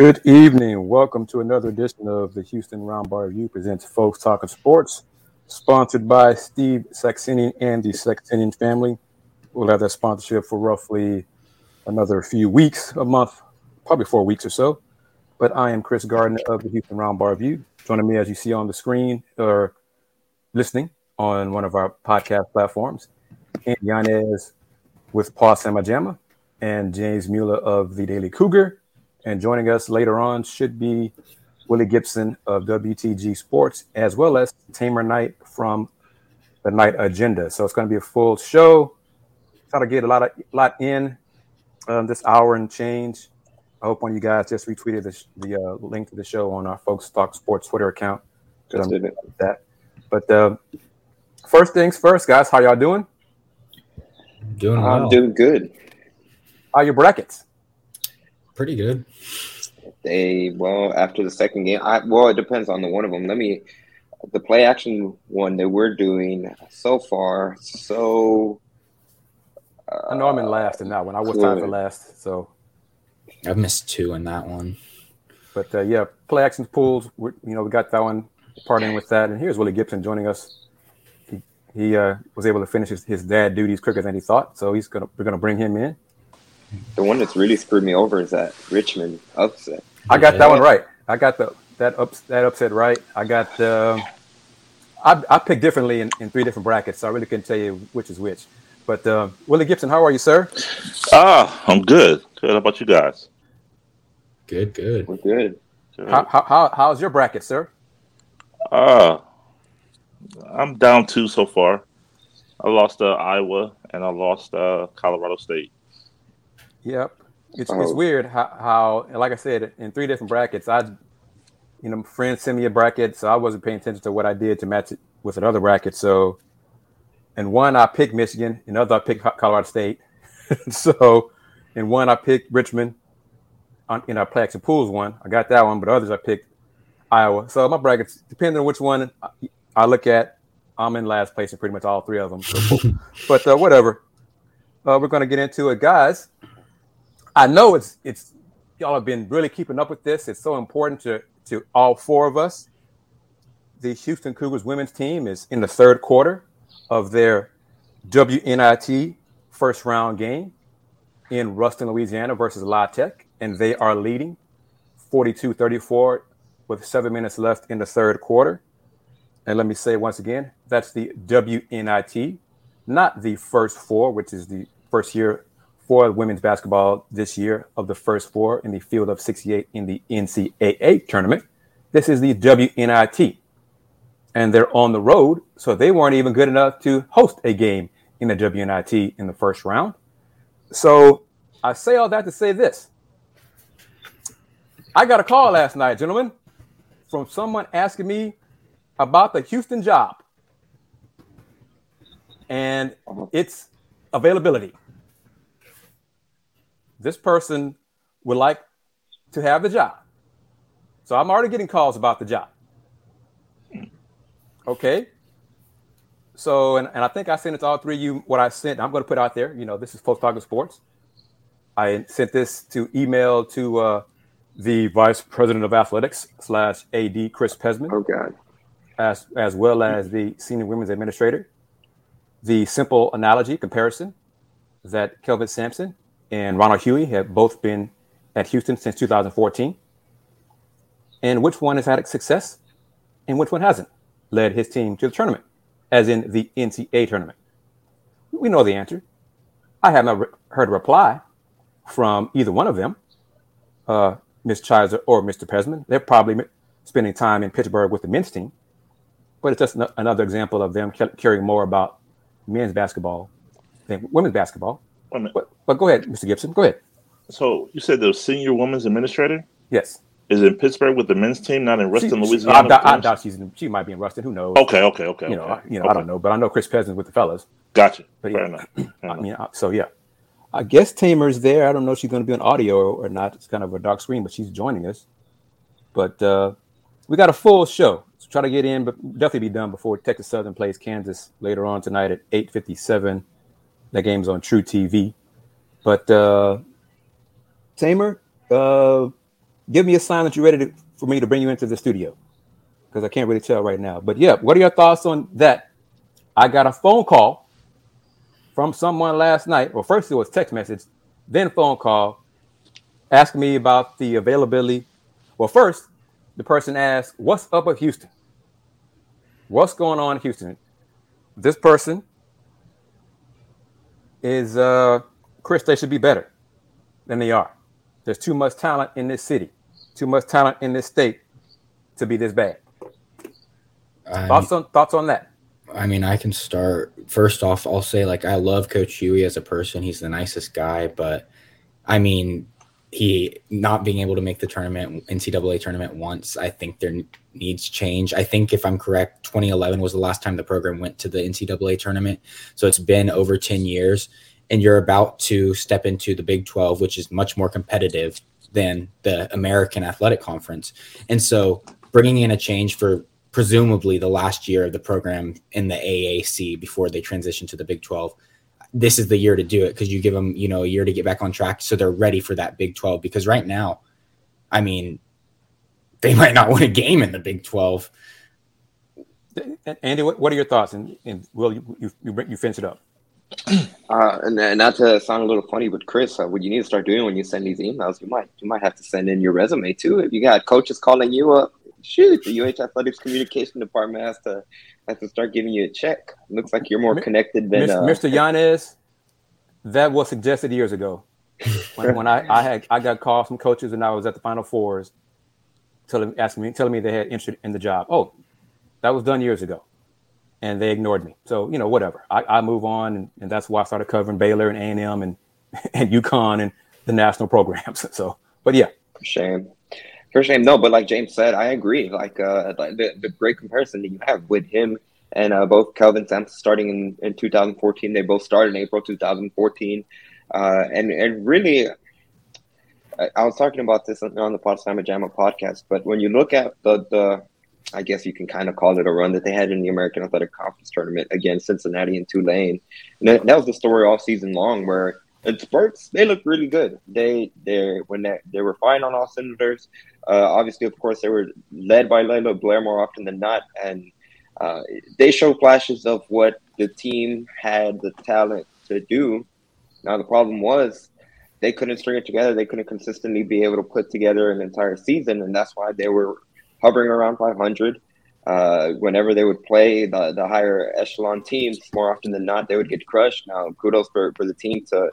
Good evening. Welcome to another edition of the Houston Roundball Review presents Folks Talking Sports, sponsored by Steve Saxenian and the Saxenian family. We'll have that sponsorship for roughly another few weeks, a month, probably four weeks or so. But I am Kris Gardner of the Houston Roundball Review. Joining me, as you see on the screen, or listening on one of our podcast platforms, Andy Yanez with Paul Samajama and James Mueller of the Daily Cougar. And joining us later on should be Willy Gibson of WTG Sports, as well as Tamer Knight from the Knight Agenda. So it's going to be a full show. Try to get a lot of lot in um, this hour and change. I hope one of you guys just retweeted the, the uh, link to the show on our Folks Talk Sports Twitter account. I'm doing That. But uh, first things first, guys. How y'all doing? Doing well. I'm doing good. How your brackets? Pretty good. They well after the second game. I well it depends on the one of them. Let me the play action one that we're doing so far. So uh, I know I'm in last in that one. I was tied for last, so I've missed two in that one. But uh, yeah, play action pools. you know, we got that one partying with that. And here's Willy Gibson joining us. He, he uh, was able to finish his, his dad duties quicker than he thought, so he's gonna we're gonna bring him in. The one that's really screwed me over is that Richmond upset. I got that one right. I got the that ups that upset right. I got uh, I, I picked differently in, in three different brackets, so I really couldn't tell you which is which. But uh, Willy Gibson, how are you, sir? Ah, I'm good. Good. How about you guys? Good, good. We're good. good. How, how, how's your bracket, sir? Uh, I'm down two so far. I lost uh, Iowa and I lost uh, Colorado State. Yep. It's, oh. it's weird how, how, like I said, in three different brackets, I, you know, friends send me a bracket, so I wasn't paying attention to what I did to match it with another bracket. So, and one, I picked Michigan, another I picked Colorado State. so, in one, I picked Richmond. On, in our action pools one, I got that one, but others I picked Iowa. So my brackets, depending on which one I look at, I'm in last place in pretty much all three of them. So, but uh, whatever. Uh, we're going to get into it, guys. I know it's it's y'all have been really keeping up with this. It's so important to to all four of us. The Houston Cougars women's team is in the third quarter of their WNIT first round game in Ruston, Louisiana versus La Tech, and they are leading 42-34 with seven minutes left in the third quarter. And let me say once again, that's the WNIT, not the first four, which is the first year for women's basketball this year of the first four in the field of 68 in the NCAA tournament. This is the WNIT. And they're on the road, so they weren't even good enough to host a game in the WNIT in the first round. So I say all that to say this. I got a call last night, gentlemen, from someone asking me about the Houston job and its availability this person would like to have the job. So I'm already getting calls about the job. Okay. So, and, and I think I sent it to all three of you what I sent. I'm going to put out there. You know, this is Post Talking Sports. I sent this to email to uh, the vice president of athletics slash AD Chris Pezman. Oh God. As as well as the senior women's administrator. The simple analogy comparison that Kelvin Sampson and Ronald Hughey have both been at Houston since 2014. And which one has had success and which one hasn't led his team to the tournament, as in the NCAA tournament? We know the answer. I have not re- heard a reply from either one of them, uh, Ms. Chiser or Mr. Pezman. They're probably spending time in Pittsburgh with the men's team, but it's just another example of them caring more about men's basketball than women's basketball. But, but go ahead, Mr. Gibson. Go ahead. So you said the senior women's administrator? Yes. Is in Pittsburgh with the men's team, not in Ruston, she, Louisiana. I, I, I doubt she's in, she might be in Ruston. Who knows? Okay, okay, okay. You know, okay. you know, okay. I don't know, but I know Chris Pezman's with the fellas. Gotcha. But Fair yeah, enough. Fair I enough. mean, so yeah, I guess Tamer's there. I don't know if she's going to be on audio or, or, not. It's kind of a dark screen, but she's joining us. But uh, we got a full show. So try to get in, but definitely be done before Texas Southern plays Kansas later on tonight at eight fifty seven. That game's on truTV. But uh, Tamer, uh, give me a sign that you're ready to, for me to bring you into the studio because I can't really tell right now. But yeah, what are your thoughts on that? I got a phone call from someone last night. Well, first it was text message, then phone call asking me about the availability. Well, first, the person asked, What's up with Houston? What's going on in Houston? This person is uh Chris, they should be better than they are. There's too much talent in this city, too much talent in this state to be this bad. I Thoughts on thoughts on that? I mean, I can start. First off, I'll say like I love Coach Hughey as a person. He's the nicest guy, but I mean, he not being able to make the tournament, NCAA tournament once. I think there needs change. I think if I'm correct, 2011 was the last time the program went to the NCAA tournament, so it's been over 10 years. And you're about to step into the Big 12, which is much more competitive than the American Athletic Conference. And so bringing in a change for presumably the last year of the program in the AAC before they transition to the Big 12. This is the year to do it because you give them, you know, a year to get back on track so they're ready for that Big 12. Because right now, I mean, they might not win a game in the Big 12. Andy, what, what are your thoughts? And, and Will, you, you, you, you finish it up. Uh, and, and not to sound a little funny, but Chris, uh, what you need to start doing when you send these emails, you might you might have to send in your resume too. If you got coaches calling you up, shoot, the UH Athletics Communication Department has to has to start giving you a check. Looks like you're more connected than uh, Mr. Yanez. That was suggested years ago when, when I, I had I got calls from coaches and I was at the Final Fours, telling asking me telling me they had interest in the job. Oh, that was done years ago, and they ignored me. So you know whatever. I, I move on, and, and that's why I started covering Baylor and A and M and and UConn and the national programs. So, but yeah, shame. For shame, no, but like James said, I agree. Like uh, the, the great comparison that you have with him and uh, both Kelvin Sampson starting in, in 2014. They both started in April 2014. Uh, and, and really, I, I, was talking about this on, the Potsdamer Jamma podcast, but when you look at the, the, I guess you can kind of call it a run that they had in the American Athletic Conference tournament against Cincinnati and Tulane. And that was the story all season long where in spurts, they looked really good. They they when they, they were fine on all cylinders. Uh, obviously, of course, they were led by Laila Blair more often than not, and uh, they showed flashes of what the team had the talent to do. Now the problem was they couldn't string it together. They couldn't consistently be able to put together an entire season, and that's why they were hovering around 500. Uh, whenever they would play the, the higher echelon teams, more often than not, they would get crushed. Now, kudos for, for the team to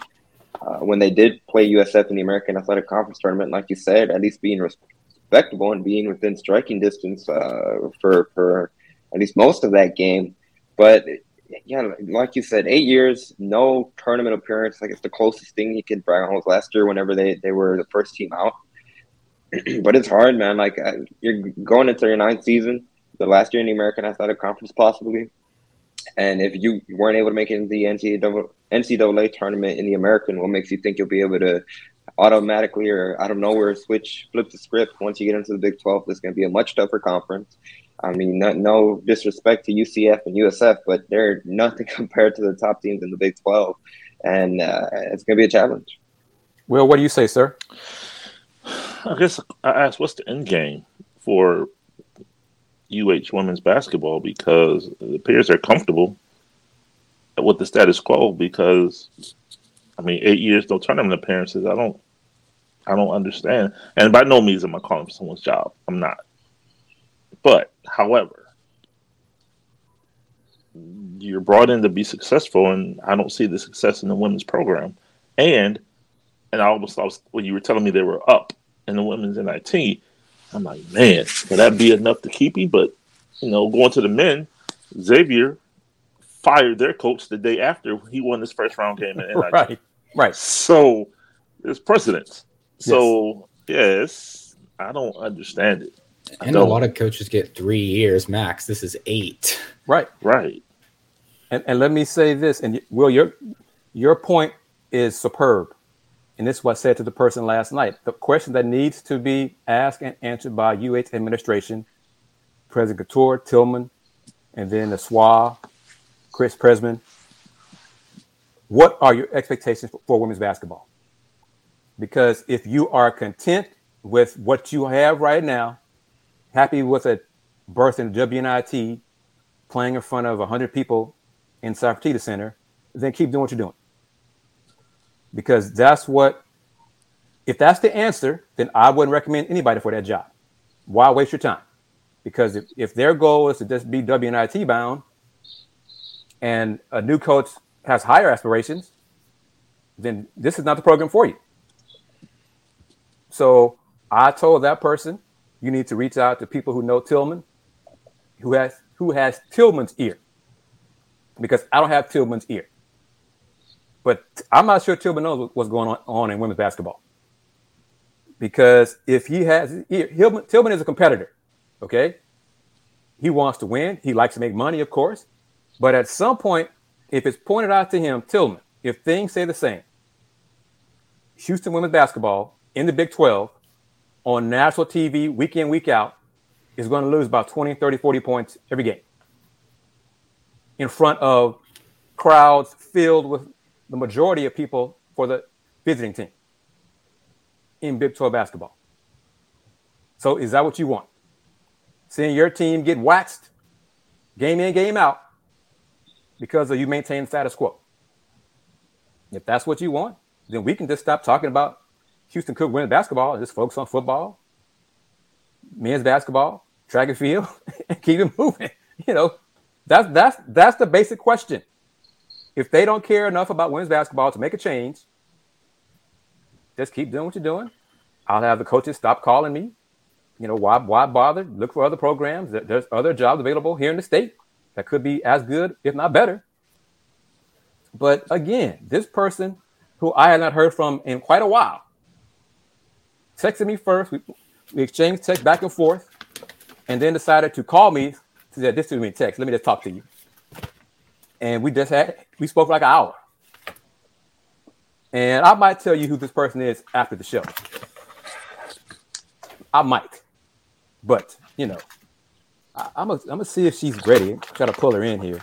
uh, when they did play USF in the American Athletic Conference tournament, like you said, at least being respectable and being within striking distance uh, for for at least most of that game. But yeah, like you said, eight years, no tournament appearance. Like it's the closest thing he could brag on was last year whenever they they were the first team out. but it's hard, man. Like uh, you're going into your ninth season, the last year in the American Athletic Conference, possibly. And if you weren't able to make it in the NCAA, NCAA tournament in the American, what makes you think you'll be able to automatically or out of nowhere switch, flip the script once you get into the Big 12? It's going to be a much tougher conference. I mean, no, no disrespect to UCF and USF, but they're nothing compared to the top teams in the Big 12. And uh, it's going to be a challenge. Well, what do you say, sir? I guess I asked, what's the end game for UH women's basketball because it appears they're comfortable with the status quo because I mean eight years no tournament appearances. I don't I don't understand. And by no means am I calling for someone's job. I'm not. But however, you're brought in to be successful and I don't see the success in the women's program. And and I almost was when you were telling me they were up in the women's NIT, I'm like, man, could that be enough to keep him? But you know, going to the men, Xavier fired their coach the day after he won his first round game. In NIT. right, right. So there's precedence. So yes, I don't understand it. And a lot of coaches get three years max. This is eight. Right, right. And, and let me say this, and Will, your your point is superb. And this is what I said to the person last night. The question that needs to be asked and answered by UH administration, President Khator, Tilman, and then the SWA, Chris Pezman. What are your expectations for, women's basketball? Because if you are content with what you have right now, happy with a berth in WNIT, playing in front of 100 people in Fertitta Center, then keep doing what you're doing. Because that's what, if that's the answer, then I wouldn't recommend anybody for that job. Why waste your time? Because if, if their goal is to just be WNIT bound and a new coach has higher aspirations, then this is not the program for you. So I told that person, you need to reach out to people who know Tilman, who has who has Tilman's ear. Because I don't have Tilman's ear. But I'm not sure Tilman knows what's going on, in women's basketball. Because if he has ear, Tilman is a competitor, okay? He wants to win. He likes to make money, of course. But at some point, if it's pointed out to him, Tilman, if things say the same, Houston women's basketball in the Big 12 on national TV week in, week out is going to lose about 20, 30, 40 points every game in front of crowds filled with the majority of people for the visiting team in Big 12 basketball. So is that what you want? Seeing your team get waxed game in, game out because you maintain status quo. If that's what you want, then we can just stop talking about Houston Cook winning basketball and just focus on football, men's basketball, track and field, and keep it moving. You know, that's that's that's the basic question. If they don't care enough about women's basketball to make a change, just keep doing what you're doing. I'll have the coaches stop calling me. You know, why why bother? Look for other programs. There's other jobs available here in the state that could be as good, if not better. But again, this person who I had not heard from in quite a while texted me first. We, we exchanged text back and forth, and then decided to call me. to say, "This is me text. Let me just talk to you." And we just had we spoke for like an hour. And I might tell you who this person is after the show. I might, but you know, I, am gonna I'm gonna see if she's ready. Try to pull her in here.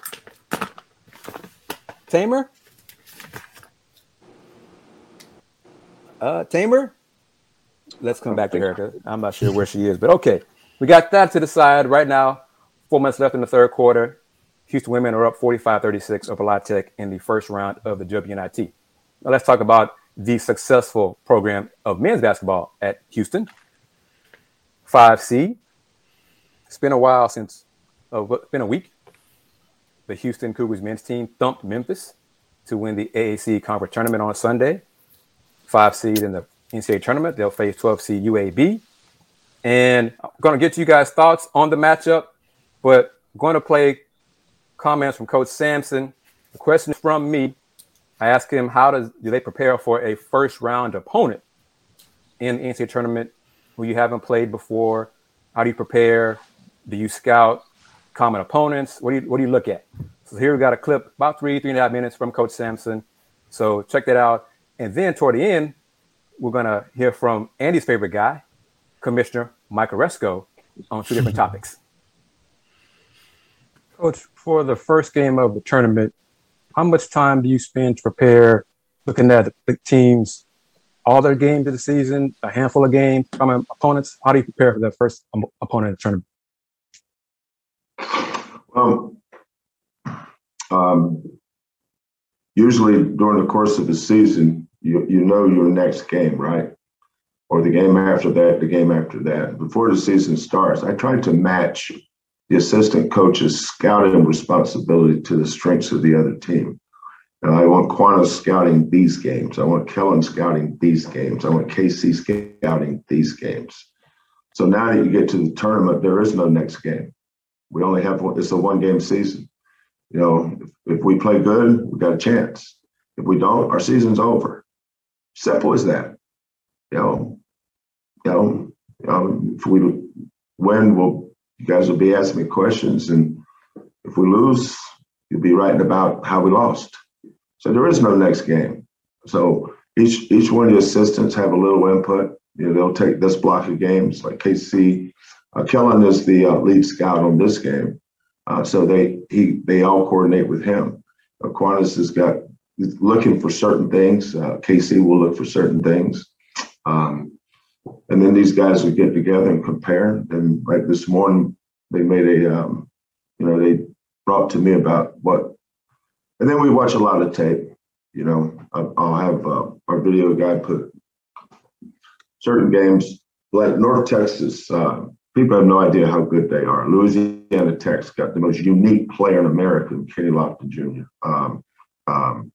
Tamer. Uh, Tamer. Let's come back to her. I'm not sure where she is, but okay. We got that to the side right now. Four minutes left in the third quarter. Houston women are up 45-36 over La Tech in the first round of the WNIT. Now let's talk about the successful program of men's basketball at Houston. 5C. It's been a while since, uh, it's been a week. The Houston Cougars men's team thumped Memphis to win the AAC conference tournament on Sunday. Five seed in the NCAA tournament. They'll face 12 seed UAB. And I'm going to get you guys' thoughts on the matchup, but I'm going to play comments from Coach Sampson. The question is from me. I asked him, how does do they prepare for a first round opponent in the NCAA tournament who you haven't played before? How do you prepare? Do you scout common opponents? What do you what do you look at? So here we got a clip about three, three and a half minutes from Coach Sampson. So check that out. And then toward the end, we're gonna hear from Andy's favorite guy, Commissioner Mike Aresco, on two different topics. Coach, for the first game of the tournament, how much time do you spend to prepare looking at the teams, all their games of the season, a handful of games, common opponents? How do you prepare for the first opponent in the tournament? Well, um, usually during the course of the season, you you know your next game, right? Or the game after that, the game after that. Before the season starts, I try to match the assistant coach's scouting responsibility to the strengths of the other team. And I want Quannas scouting these games. I want Kellen scouting these games. I want KC scouting these games. So now that you get to the tournament, there is no next game. We only have one, it's a one game season. You know, if, if we play good, we got a chance. If we don't, our season's over. Simple as that. You know, you know, you know if we win, we'll you guys will be asking me questions, and if we lose, you'll be writing about how we lost. So there is no next game. So each each one of the assistants have a little input. You know, they'll take this block of games like KC uh, Kellen is the uh, lead scout on this game, uh, so they he they all coordinate with him. Aquinas has got looking for certain things. Uh, KC will look for certain things. Um, and then these guys would get together and compare. And like this morning, they made a, um, you know, they brought to me about what, and then we watch a lot of tape. You know, I'll have uh, our video guy put certain games like North Texas. Uh, people have no idea how good they are. Louisiana Tech's got the most unique player in America, Kenny Lofton Jr. Um, um,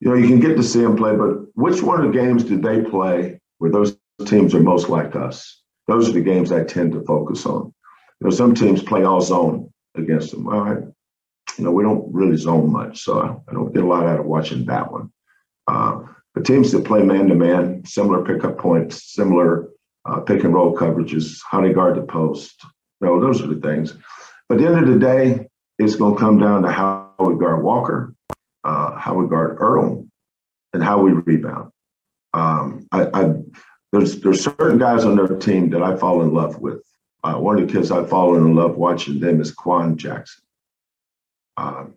you know, you can get to see him play, but which one of the games did they play where those teams are most like us? Those are the games I tend to focus on. You know, some teams play all zone against them. All right. You know, we don't really zone much, so I don't get a lot out of watching that one. Uh, the teams that play man to man, similar pickup points, similar uh, pick and roll coverages, how they guard the post. You know, those are the things. But at the end of the day, it's going to come down to how we guard Walker, uh, how we guard Earl, and how we rebound. Um, I, I, there's there's certain guys on their team that I fall in love with. Uh, one of the kids I've fallen in love watching them is Quan Jackson. Um,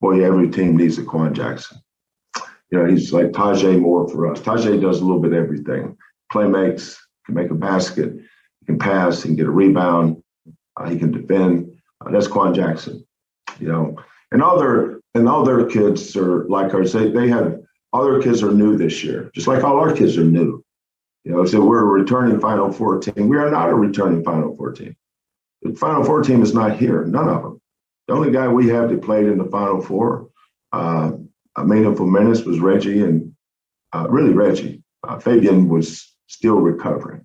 boy, every team needs a Quan Jackson. You know, he's like Taze Moore for us. Taze does a little bit of everything. Play makes, can make a basket, he can pass, he can get a rebound, uh, he can defend. Uh, that's Quan Jackson. You know, and other and all their kids are like ours. They they have all their kids are new this year, just like all our kids are new. You know, so we're a returning Final Four team. We are not a returning Final Four team. The Final Four team is not here. None of them. The only guy we have that played in the Final Four, uh, a meaningful minutes, was Reggie, and uh, really Reggie. Uh, Fabian was still recovering,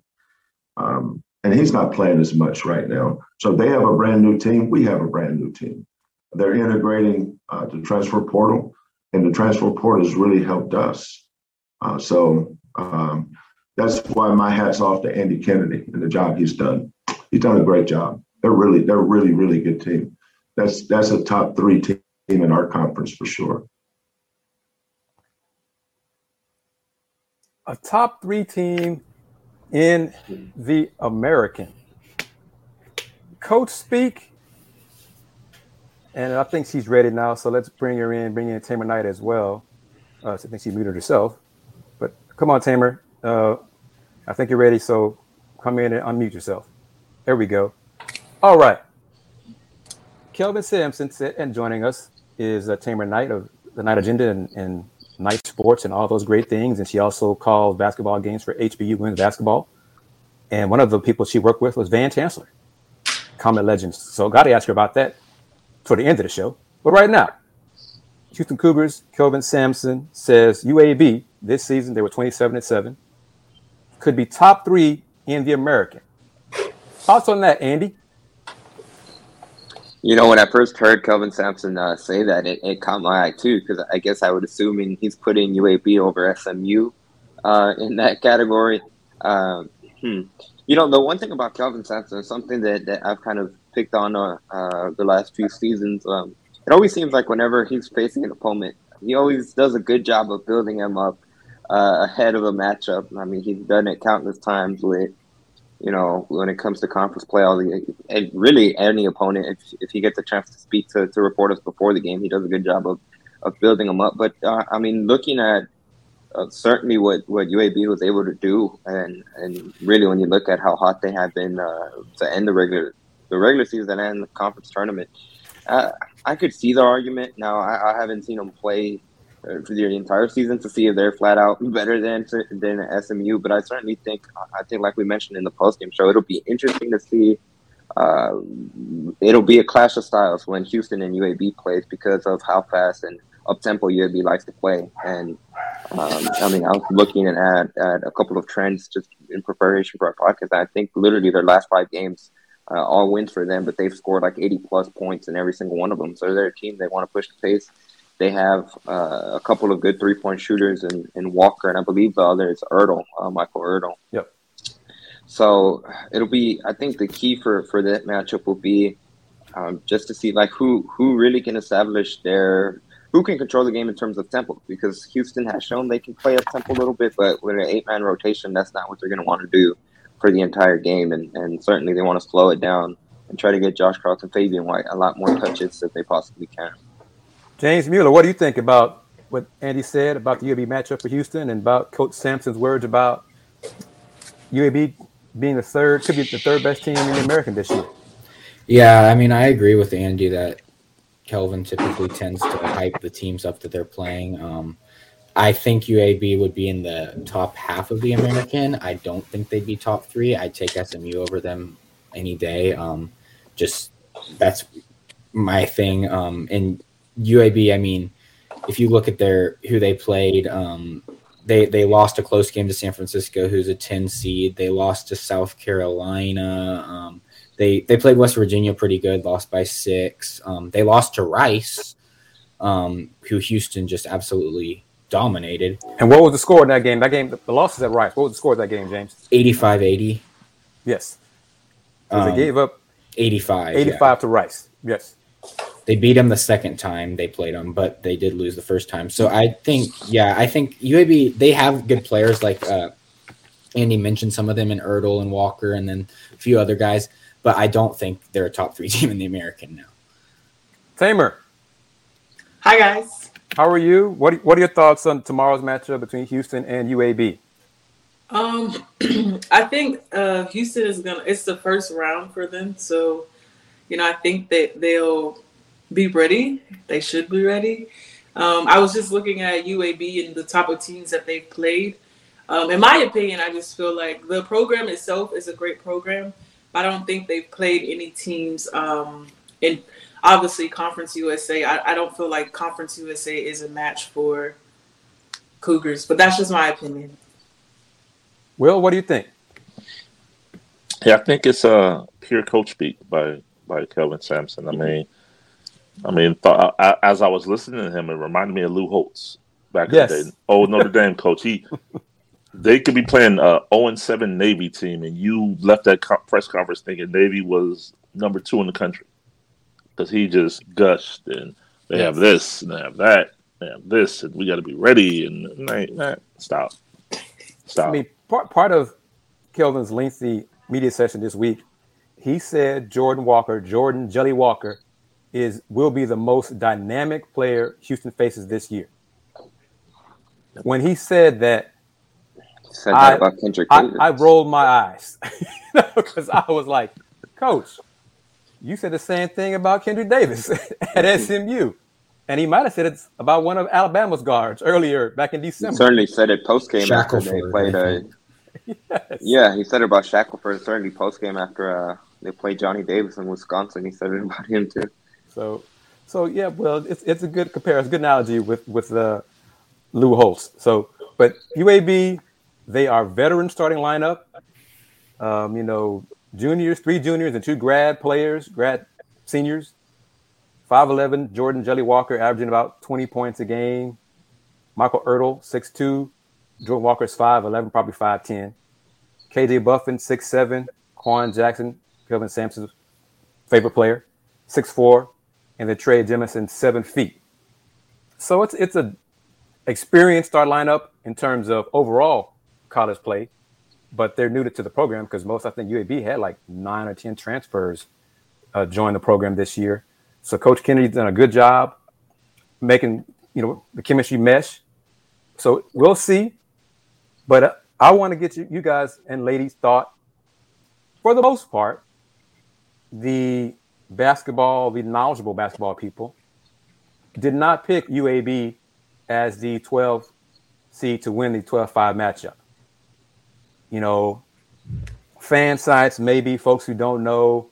um, and he's not playing as much right now. So they have a brand new team. We have a brand new team. They're integrating uh, the transfer portal, and the transfer portal has really helped us. Uh, so um, that's why my hat's off to Andy Kennedy and the job he's done. He's done a great job. They're really, they're really, really good team. That's that's a top three team in our conference for sure. A top three team in the American. Coach speak and I think she's ready now. So let's bring her in, bring in Tamer Knight as well. Uh, I think she muted herself. But come on, Tamer. Uh, I think you're ready. So come in and unmute yourself. There we go. All right. Kelvin Sampson and joining us is uh, Tamer Knight of the Knight Agenda and, and Knight Sports and all those great things. And she also calls basketball games for HBU Women's Basketball. And one of the people she worked with was Van Chancellor, Comet Legends. So got to ask her about that for the end of the show. But right now, Houston Cougars, Kelvin Sampson says UAB this season, they were 27 and 7, could be top three in the American. Thoughts on that, Andy? You know, when I first heard Kelvin Sampson uh, say that, it, it, caught my eye too, because I guess I would assume he's putting UAB over SMU uh, in that category. Um, hmm. You know, the one thing about Kelvin Sampson, is something that, that I've kind of picked on uh, uh, the last few seasons. Um, it always seems like whenever he's facing an opponent, he always does a good job of building him up uh, ahead of a matchup. I mean, he's done it countless times with, you know, when it comes to conference play, all the and really any opponent. If, if he gets a chance to speak to, to reporters before the game, he does a good job of, of building them up. But uh, I mean, looking at uh, certainly what, what UAB was able to do, and and really when you look at how hot they have been uh, to end the regular the regular season and the conference tournament. Uh, I could see the argument. Now, I, I haven't seen them play uh, for the entire season to see if they're flat out better than than SMU. But I certainly think, I think, like we mentioned in the postgame show, it'll be interesting to see. Uh, it'll be a clash of styles when Houston and UAB plays because of how fast and up tempo UAB likes to play. And um, I mean, I was looking at at a couple of trends just in preparation for our podcast. I think literally their last five games uh, all wins for them, but they've scored like 80 plus points in every single one of them. So they're a team they want to push the pace. They have uh, a couple of good three point shooters in, in Walker, and I believe the other is Ertel, uh, Michael Ertel. Yep. So it'll be, I think the key for, for that matchup will be um, just to see like who who really can establish their who can control the game in terms of tempo because Houston has shown they can play a tempo a little bit, but with an eight man rotation, that's not what they're going to want to do for the entire game, and, and certainly they want to slow it down and try to get Josh Carlton, Fabian White a lot more touches that they possibly can. James Mueller, what do you think about what Andy said about the UAB matchup for Houston and about Coach Sampson's words about UAB being the third, could be the third best team in the American this year. Yeah, I mean, I agree with Andy that Kelvin typically tends to hype the teams up that they're playing. Um, I think UAB would be in the top half of the American. I don't think they'd be top three. I'd take SMU over them any day. Um, just that's my thing. Um, and UAB, I mean, if you look at their who they played, um, they they lost a close game to San Francisco, who's a ten seed. They lost to South Carolina. Um, they they played West Virginia pretty good, lost by six. Um, they lost to Rice, um, who Houston just absolutely dominated. And what was the score in that game? That game, the losses at Rice. What was the score of that game, James? 85-80. Yes. So Um, they gave up 85. 85 yeah. to Rice. Yes. They beat them the second time they played them, but they did lose the first time. So I think, yeah, I think UAB they have good players like uh, Andy mentioned some of them in Ertel and Walker, and then a few other guys. But I don't think they're a top three team in the American now. Tamer, Hi guys. How are you? What What are your thoughts on tomorrow's matchup between Houston and UAB? Um, I think uh, Houston is gonna. It's the first round for them, so you know I think that they'll be ready. They should be ready. Um, I was just looking at UAB and the type of teams that they've played. Um, in my opinion, I just feel like the program itself is a great program. I don't think they've played any teams um, in obviously Conference USA. I, I don't feel like Conference USA is a match for Cougars, but that's just my opinion. Will, what do you think? Yeah, I think it's uh, pure coach speak by by Kelvin Sampson. I mean, I mean, th- I, as I was listening to him, it reminded me of Lou Holtz back Yes. in the day. Old Notre Dame coach. He they could be playing a 0 and 7 Navy team, and you left that co- press conference thinking Navy was number two in the country because he just gushed and they have this and they have that, they have this, and we got to be ready. And, and I- nah, stop, stop. I mean, part part of Kelvin's lengthy media session this week, he said Jordan Walker, Jordan Jelly Walker, is will be the most dynamic player Houston faces this year. When he said that, Said that I- about Kendrick I, I rolled my eyes because I was like, Coach, you said the same thing about Kendrick Davis at SMU. And he might have said it's about one of Alabama's guards earlier back in He December. certainly said it post game after they played. I Uh. Yes. yeah, he said it about Shackelford certainly post game after uh, they played Johnny Davis in Wisconsin. He said it about him too. So, so yeah, well, it's it's a good comparison, good analogy with with uh, Lou Holtz. So, but UAB, they are veteran starting lineup. Um, you know, juniors, three juniors and two grad players, grad seniors. Five eleven, Jordan Jelly Walker averaging about twenty points a game. Michael Ertel, six two. Jordan Walker's five eleven, probably five ten. KJ Buffin, six seven. Quan Jackson, Kelvin Sampson's favorite player, six four and then Trey Jemison seven feet. So it's it's a experienced start lineup in terms of overall college play, but they're new to the program because most I think UAB had like nine or ten transfers uh, join the program this year. So Coach Kennedy's done a good job making you know the chemistry mesh. So we'll see, but uh, I want to get you, you guys and ladies thought. For the most part, the basketball, the knowledgeable basketball people, did not pick UAB as the 12 seed to win the 12 5 matchup. You know, fan sites, maybe folks who don't know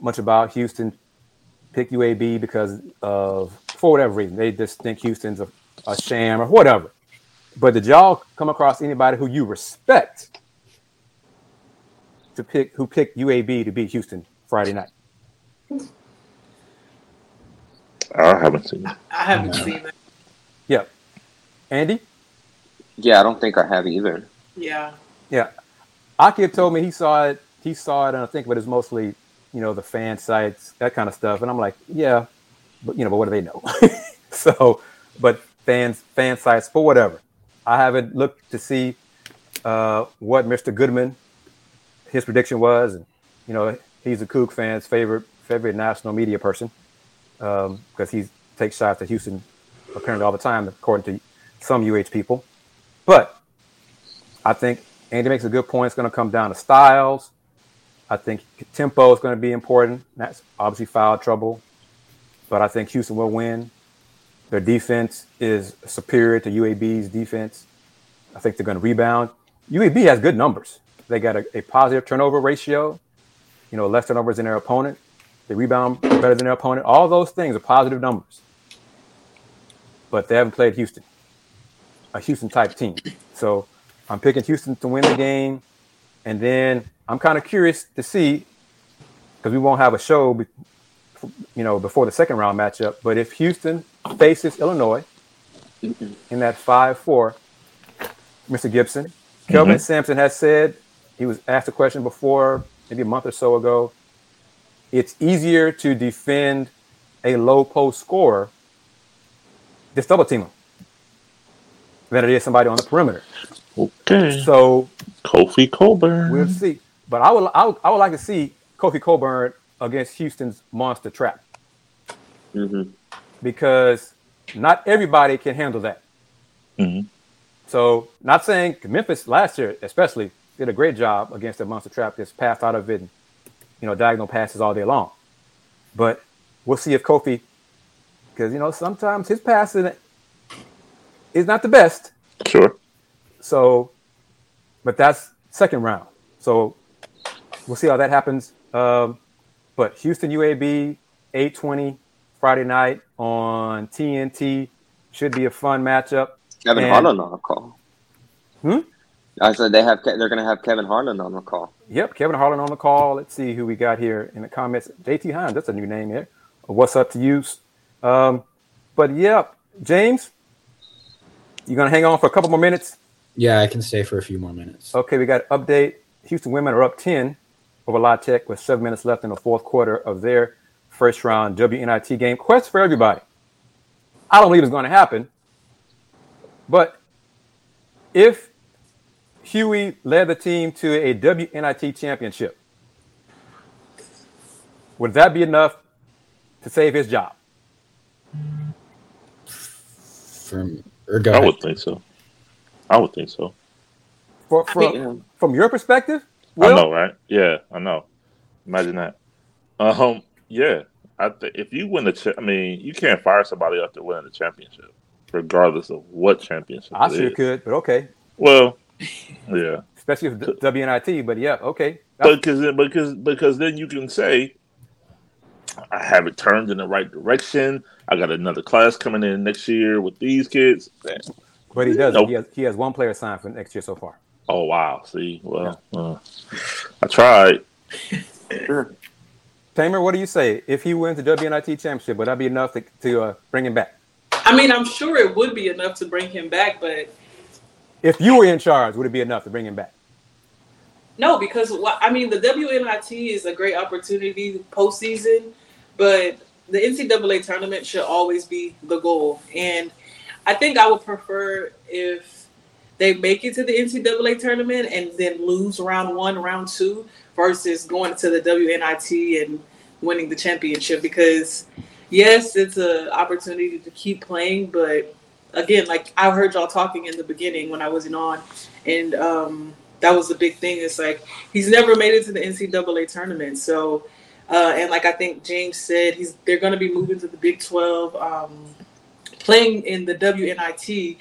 much about Houston pick UAB because of, for whatever reason, they just think Houston's a, a sham or whatever. But did y'all come across anybody who you respect to pick, who picked UAB to beat Houston Friday night? I haven't seen it. I haven't seen that. Yep. Andy? Yeah, I don't think I have either. Yeah. Yeah. Aki had told me he saw it. He saw it, and I think, but it's mostly, you know, the fan sites, that kind of stuff. And I'm like, yeah, but you know, but what do they know? so, but fans, fan sites for whatever. I haven't looked to see uh, what Mr. Goodman, his prediction was, and you know, he's a Coug fan's favorite favorite national media person because he takes shots at Houston apparently all the time, according to some UH people. But I think Andy makes a good point. It's going to come down to styles. I think tempo is going to be important. That's obviously foul trouble, but I think Houston will win. Their defense is superior to UAB's defense. I think they're going to rebound. UAB has good numbers. They got a, a positive turnover ratio, you know, less turnovers than their opponent. They rebound better than their opponent. All those things are positive numbers. But they haven't played Houston, a Houston type team. So I'm picking Houston to win the game. And then I'm kind of curious to see, because we won't have a show, you know, before the second round matchup. But if Houston faces Illinois in that 5 4, Mr. Gibson, Kelvin mm-hmm. Sampson has said, he was asked a question before, maybe a month or so ago. It's easier to defend a low post scorer, just double team him, than it is somebody on the perimeter. Okay. So Kofi Cockburn. We'll see. But I would, I would, I would like to see Kofi Cockburn against Houston's monster trap. Mm-hmm. Because not everybody can handle that. Mm-hmm. So, not saying Memphis last year, especially, did a great job against the monster trap. Just passed out of it, and, you know, diagonal passes all day long. But we'll see if Kofi, because you know sometimes his passing is not the best. Sure. So, but that's second round. So we'll see how that happens. Um, but Houston UAB 820 Friday night on TNT should be a fun matchup. Kevin and, Harlan on the call. Hmm. I said they have they're going to have Kevin Harlan on the call. Yep, Kevin Harlan on the call. Let's see who we got here in the comments. JT Hines, that's a new name here. What's up to you? Um, but yep, James, you're gonna hang on for a couple more minutes? Yeah, I can stay for a few more minutes. Okay, we got update. Houston women are up 10 over La Tech with seven minutes left in the fourth quarter of their first round WNIT game. Quest for everybody. I don't believe it's going to happen, but if Hughey led the team to a WNIT championship, would that be enough to save his job? From or go I would think so. I would think so. For, from, from your perspective, Will? I know, right? Yeah, I know. Imagine that. Um, yeah. I th- if you win the, cha- I mean, you can't fire somebody after winning the championship, regardless of what championship. I sure is. could, but okay. Well, yeah. Especially if WNIT, but yeah, okay. Because because because then you can say, I have it turned in the right direction. I got another class coming in next year with these kids. But he does. Nope. He has he has one player signed for next year so far. Oh wow! See, well, yeah. uh, I tried. Tamer, what do you say? If he wins the WNIT championship, would that be enough to, to uh, bring him back? I mean, I'm sure it would be enough to bring him back, but if you were in charge, would it be enough to bring him back? No, because I mean, the WNIT is a great opportunity postseason, but the NCAA tournament should always be the goal, and I think I would prefer if they make it to the NCAA tournament and then lose round one, round two, versus going to the WNIT and winning the championship. Because yes, it's an opportunity to keep playing, but again, like I heard y'all talking in the beginning when I wasn't on, and um, that was the big thing. It's like he's never made it to the NCAA tournament, so. Uh, and like I think James said, he's they're going to be moving to the Big Twelve. Um, playing in the WNIT,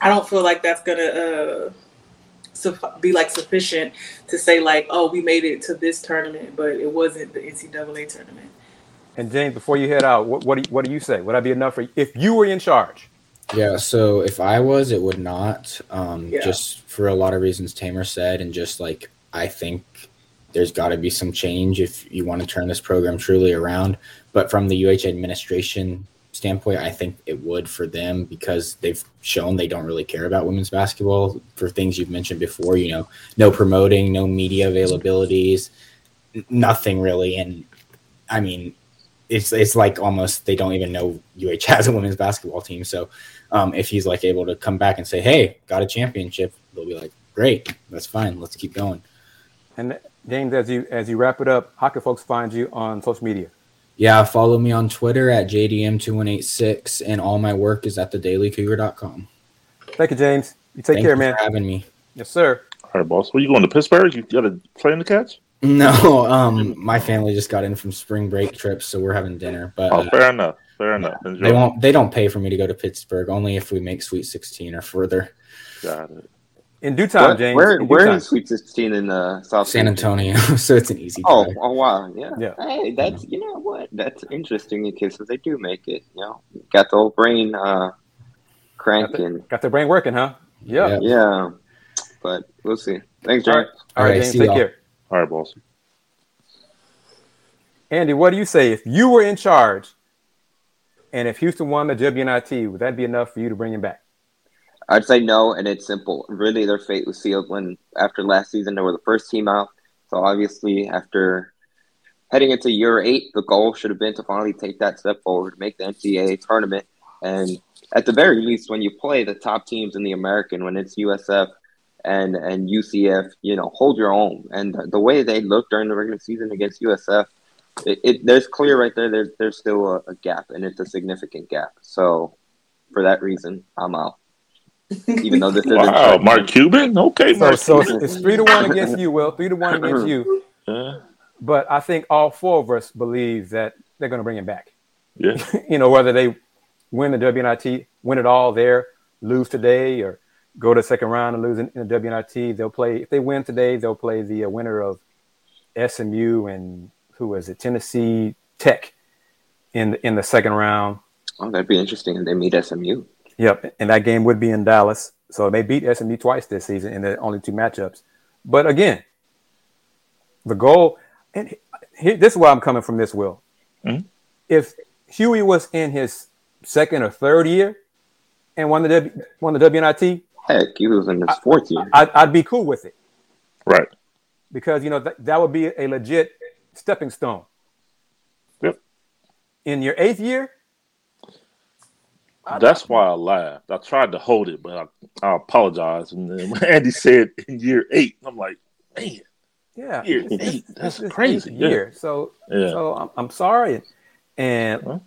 I don't feel like that's gonna uh, be like sufficient to say like, oh, we made it to this tournament, but it wasn't the NCAA tournament. And James, before you head out, what, what do you, what do you say? Would that be enough for you? if you were in charge? Yeah, so if I was, it would not. Um, yeah. Just for a lot of reasons Tamer said, and just like I think there's got to be some change if you want to turn this program truly around. But from the UH administration standpoint, I think it would for them because they've shown they don't really care about women's basketball for things you've mentioned before. You know, no promoting, no media availabilities, nothing really. And I mean, it's it's like almost they don't even know UH has a women's basketball team. So um, if he's like able to come back and say, "Hey, got a championship," they'll be like, "Great, that's fine. Let's keep going." And James, as you as you wrap it up, how can folks find you on social media? Yeah, follow me on Twitter at JDM2186, and all my work is at thedailycougar.com. Thank you, James. You take Thank care, you man. for having me. Yes, sir. All right, boss. Where you going to Pittsburgh? You got to play in the catch? No, um, my family just got in from spring break trips, so we're having dinner. But Oh, uh, fair enough. Fair enough. Enjoy. they won't. They don't pay for me to go to Pittsburgh. Only if we make Sweet 16 or further. Got it. In due time, Where, James. where, in due where time. is Sweet 16 in uh, South San Antonio, so it's an easy. Oh, drive. oh wow, yeah. Yeah. Hey, that's you know what? That's interesting in cases they do make it. You know, got the old brain uh, cranking. Got the brain working, huh? Yeah. Yeah. Yeah, but we'll see. Thanks, All James. right, All right Okay, James. see Take y'all. care. All right, boss. Andy, what do you say if you were in charge, and if Houston won the WNIT, would that be enough for you to bring him back? I'd say no, and it's simple. Really, their fate was sealed when after last season they were the first team out. So obviously, after heading into year eight, the goal should have been to finally take that step forward, make the NCAA tournament, and at the very least, when you play the top teams in the American, when it's USF and and UCF, you know, hold your own. And the, way they looked during the regular season against USF, it, it there's clear right there. There's there's still a, a gap, and it's a significant gap. So for that reason, I'm out. Even though this isn't Wow, Mark Cuban? Okay, So, Mark so Cuban. it's three to one against you, Will. Three to one against you. Yeah. But I think all four of us believe that they're going to bring him back. Yeah. you know, whether they win the WNIT, win it all there, lose today, or go to the second round and lose in, in the WNIT, they'll play. If they win today, they'll play the uh, winner of SMU and who is it, Tennessee Tech, in in the second round. Oh, that'd be interesting if they meet SMU. Yep, and that game would be in Dallas. So they beat SMU twice this season in the only two matchups. But again, the goal, and he- he- this is where I'm coming from. This will, Mhm. if Hughey was in his second or third year and won the w, won the WNIT, Heck, he was in his fourth year. I'd, I'd be cool with it Right. because you know that, that would be a legit stepping stone. Yep. In your eighth year, That's why I laughed. I tried to hold it, but I, I apologize. And then Andy said in year eight, I'm like, man, yeah, Year this eight. this That's is crazy. eighth Yeah. Year. So yeah. So I'm, I'm sorry. And Huh?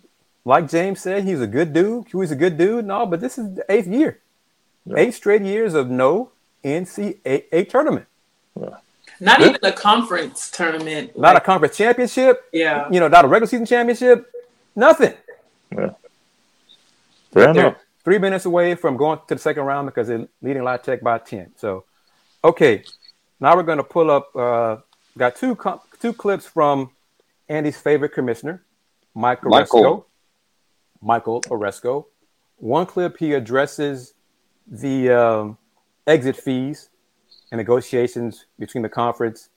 like James said, he's a good dude. He's a good dude. No, but this is the eighth year. Yeah. Eight straight years of no NCAA tournament. Not Yeah. even a conference tournament. Not a conference championship, yeah. you know, not a regular season championship, nothing. Fair They're enough. three minutes away from going to the second round because they're leading La Tech by 10. So, okay, now we're going to pull up, uh, got two, two clips from Andy's favorite commissioner, Mike Aresco. Michael. Michael Aresco. One clip, he addresses the um, exit fees and negotiations between the conference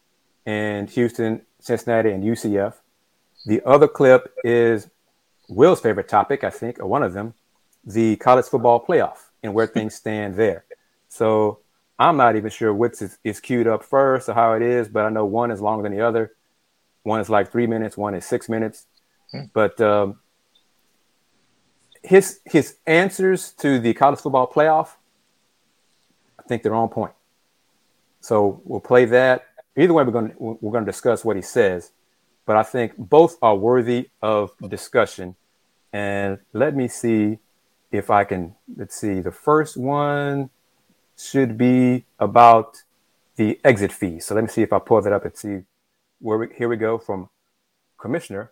and Houston, Cincinnati, and UCF. The other clip is Will's favorite topic, I think, or one of them, the college football playoff and where things stand there. So I'm not even sure which is, is queued up first or how it is, but I know one is longer than the other. One is like three minutes, one is six minutes. But um, his his answers to the college football playoff, I think they're on point. So we'll play that. Either way, we're going to we're going to discuss what he says, but I think both are worthy of discussion. And let me see if I can. Let's see. The first one should be about the exit fee. So let me see if I pull that up and see where. We, here we go from Commissioner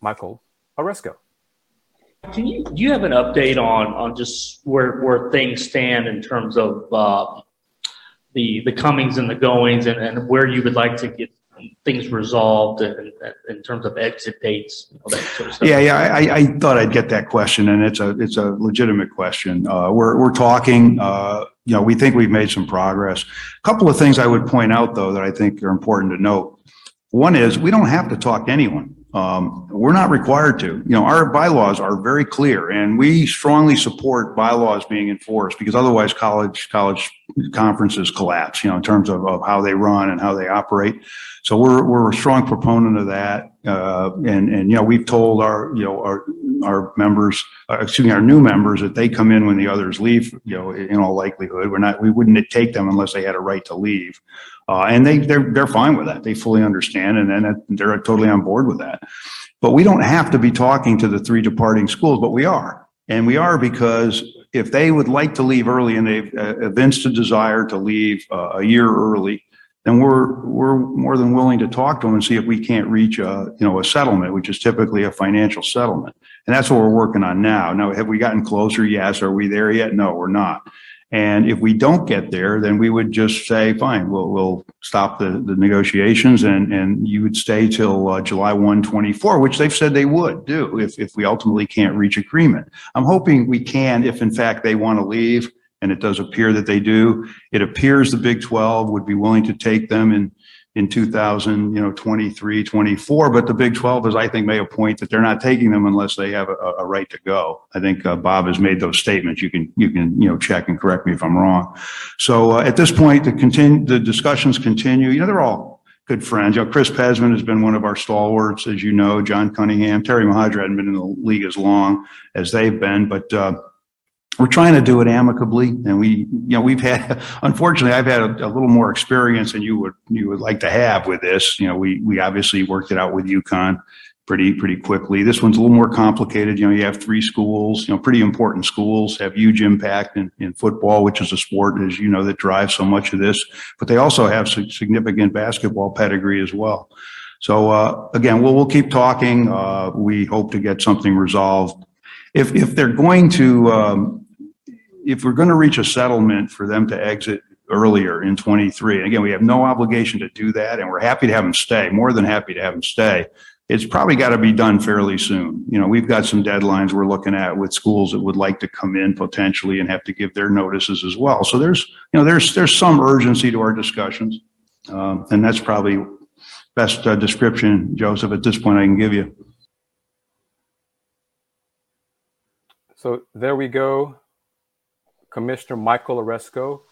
Michael Aresco. Can you do you have an update on on just where where things stand in terms of uh, the the comings and the goings and, and where you would like to get things resolved in, in terms of exit dates, you know, that sort of stuff? Yeah, yeah, I, I- thought I'd get that question, and it's a, it's a legitimate question. Uh, we're, we're talking, uh, you know, we think we've made some progress. A Couple of things I would point out, though, that I think are important to note. One is, we don't have to talk to anyone. Um, we're not required to. You know, our bylaws are very clear, and we strongly support bylaws being enforced, because otherwise college, college conferences collapse, you know, in terms of, of how they run and how they operate. So we're, we're a strong proponent of that. Uh, and, and, you know, we've told our, you know, our, our members, uh, excuse me, our new members that they come in when the others leave, you know, in all likelihood. We're not, we wouldn't take them unless they had a right to leave. Uh, and they, they're, they're fine with that. They fully understand and then they're totally on board with that. But we don't have to be talking to the three departing schools, but we are. And we are because if they would like to leave early and they've uh, evinced a desire to leave uh, a year early, then we're, we're more than willing to talk to them and see if we can't reach a, you know, a settlement, which is typically a financial settlement. And that's what we're working on now. Now, have we gotten closer? Yes. Are we there yet? No, we're not. And if we don't get there, then we would just say, fine, we'll, we'll stop the, the negotiations and, and you would stay till uh, July 1, 24, which they've said they would do if, if we ultimately can't reach agreement. I'm hoping we can, if in fact they want to leave, and it does appear that they do. It appears the Big 12 would be willing to take them in, in 2000, you know, 23, 24, but the Big 12 is, I think, made a point that they're not taking them unless they have a, a right to go. I think uh, Bob has made those statements. You can, you can, you know, check and correct me if I'm wrong. So uh, at this point, the continue, the discussions continue. You know, they're all good friends. You know, Chris Pezman has been one of our stalwarts, as you know, John Cunningham, Terry Mohajir hadn't been in the league as long as they've been, but, uh, we're trying to do it amicably and we you know we've had unfortunately i've had a, a, little more experience than you would you would like to have with this. You know we we obviously worked it out with UConn pretty pretty quickly. This one's a little more complicated. You know you have three schools you know pretty important schools have huge impact in, in football which is a sport as you know that drives so much of this. But they also have significant basketball pedigree as well. So uh, again we'll, we'll keep talking. Uh, we hope to get something resolved. If if they're going to um, if we're going to reach a settlement for them to exit earlier in 23, again, we have no obligation to do that, and we're happy to have them stay, more than happy to have them stay. It's probably got to be done fairly soon. You know, we've got some deadlines we're looking at with schools that would like to come in potentially and have to give their notices as well. So there's, you know, there's there's some urgency to our discussions, um, and that's probably best uh, description, Joseph, at this point I can give you. So there we go. Commissioner Michael Aresco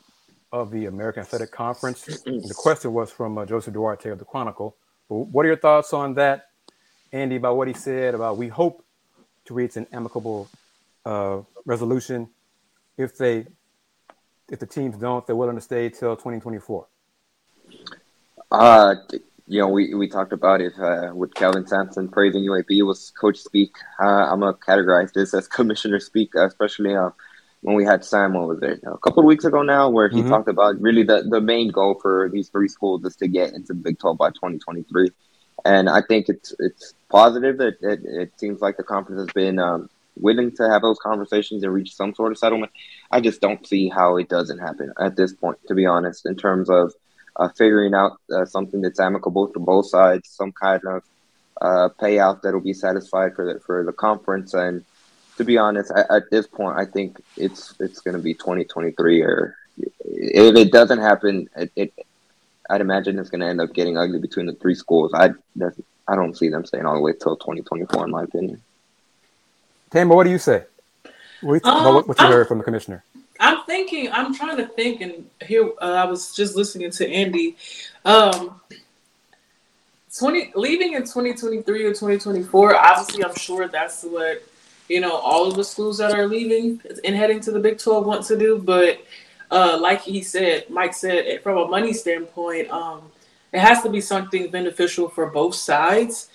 of the American Athletic Conference. the question was from uh, Joseph Duarte of the Chronicle. What are your thoughts on that, Andy, about what he said about we hope to reach an amicable uh, resolution if they if the teams don't, they're willing to stay till 2024? Uh, you know, we, we talked about it uh, with Kelvin Sampson praising UAB was coach speak. Uh, I'm gonna categorize this as commissioner speak, especially uh, when we had Sam over there a couple of weeks ago now, where he mm-hmm. talked about really the, the main goal for these three schools is to get into the Big 12 by 2023. And I think it's it's positive that it, it seems like the conference has been um, willing to have those conversations and reach some sort of settlement. I just don't see how it doesn't happen at this point, to be honest, in terms of uh, figuring out uh, something that's amicable to both sides, some kind of uh, payout that'll be satisfied for the, for the conference and to be honest, at, at this point, I think it's it's going to be 2023, or if it doesn't happen, it, it I'd imagine it's going to end up getting ugly between the three schools. I I don't see them staying all the way till 2024, in my opinion. Tambo, what do you say? What, um, what, what you heard from the commissioner? I'm thinking. I'm trying to think, and here uh, I was just listening to Andy. Um, 20 leaving in 2023 or 2024. Obviously, I'm sure that's what you know, all of the schools that are leaving and heading to the Big 12 want to do. But uh, like he said, Mike said, from a money standpoint, um, it has to be something beneficial for both sides.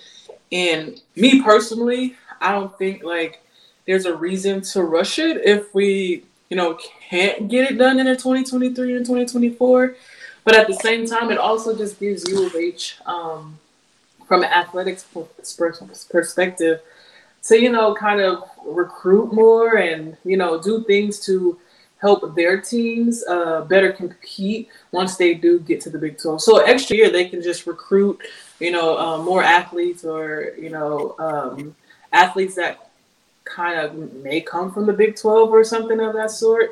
And me personally, I don't think like there's a reason to rush it if we, you know, can't get it done in the 2023 and 2024. But at the same time, it also just gives U of H, um, from an athletics perspective, to you know kind of recruit more and you know do things to help their teams uh, better compete once they do get to the Big 12. So extra year they can just recruit, you know, uh, more athletes or you know um, athletes that kind of may come from the Big 12 or something of that sort.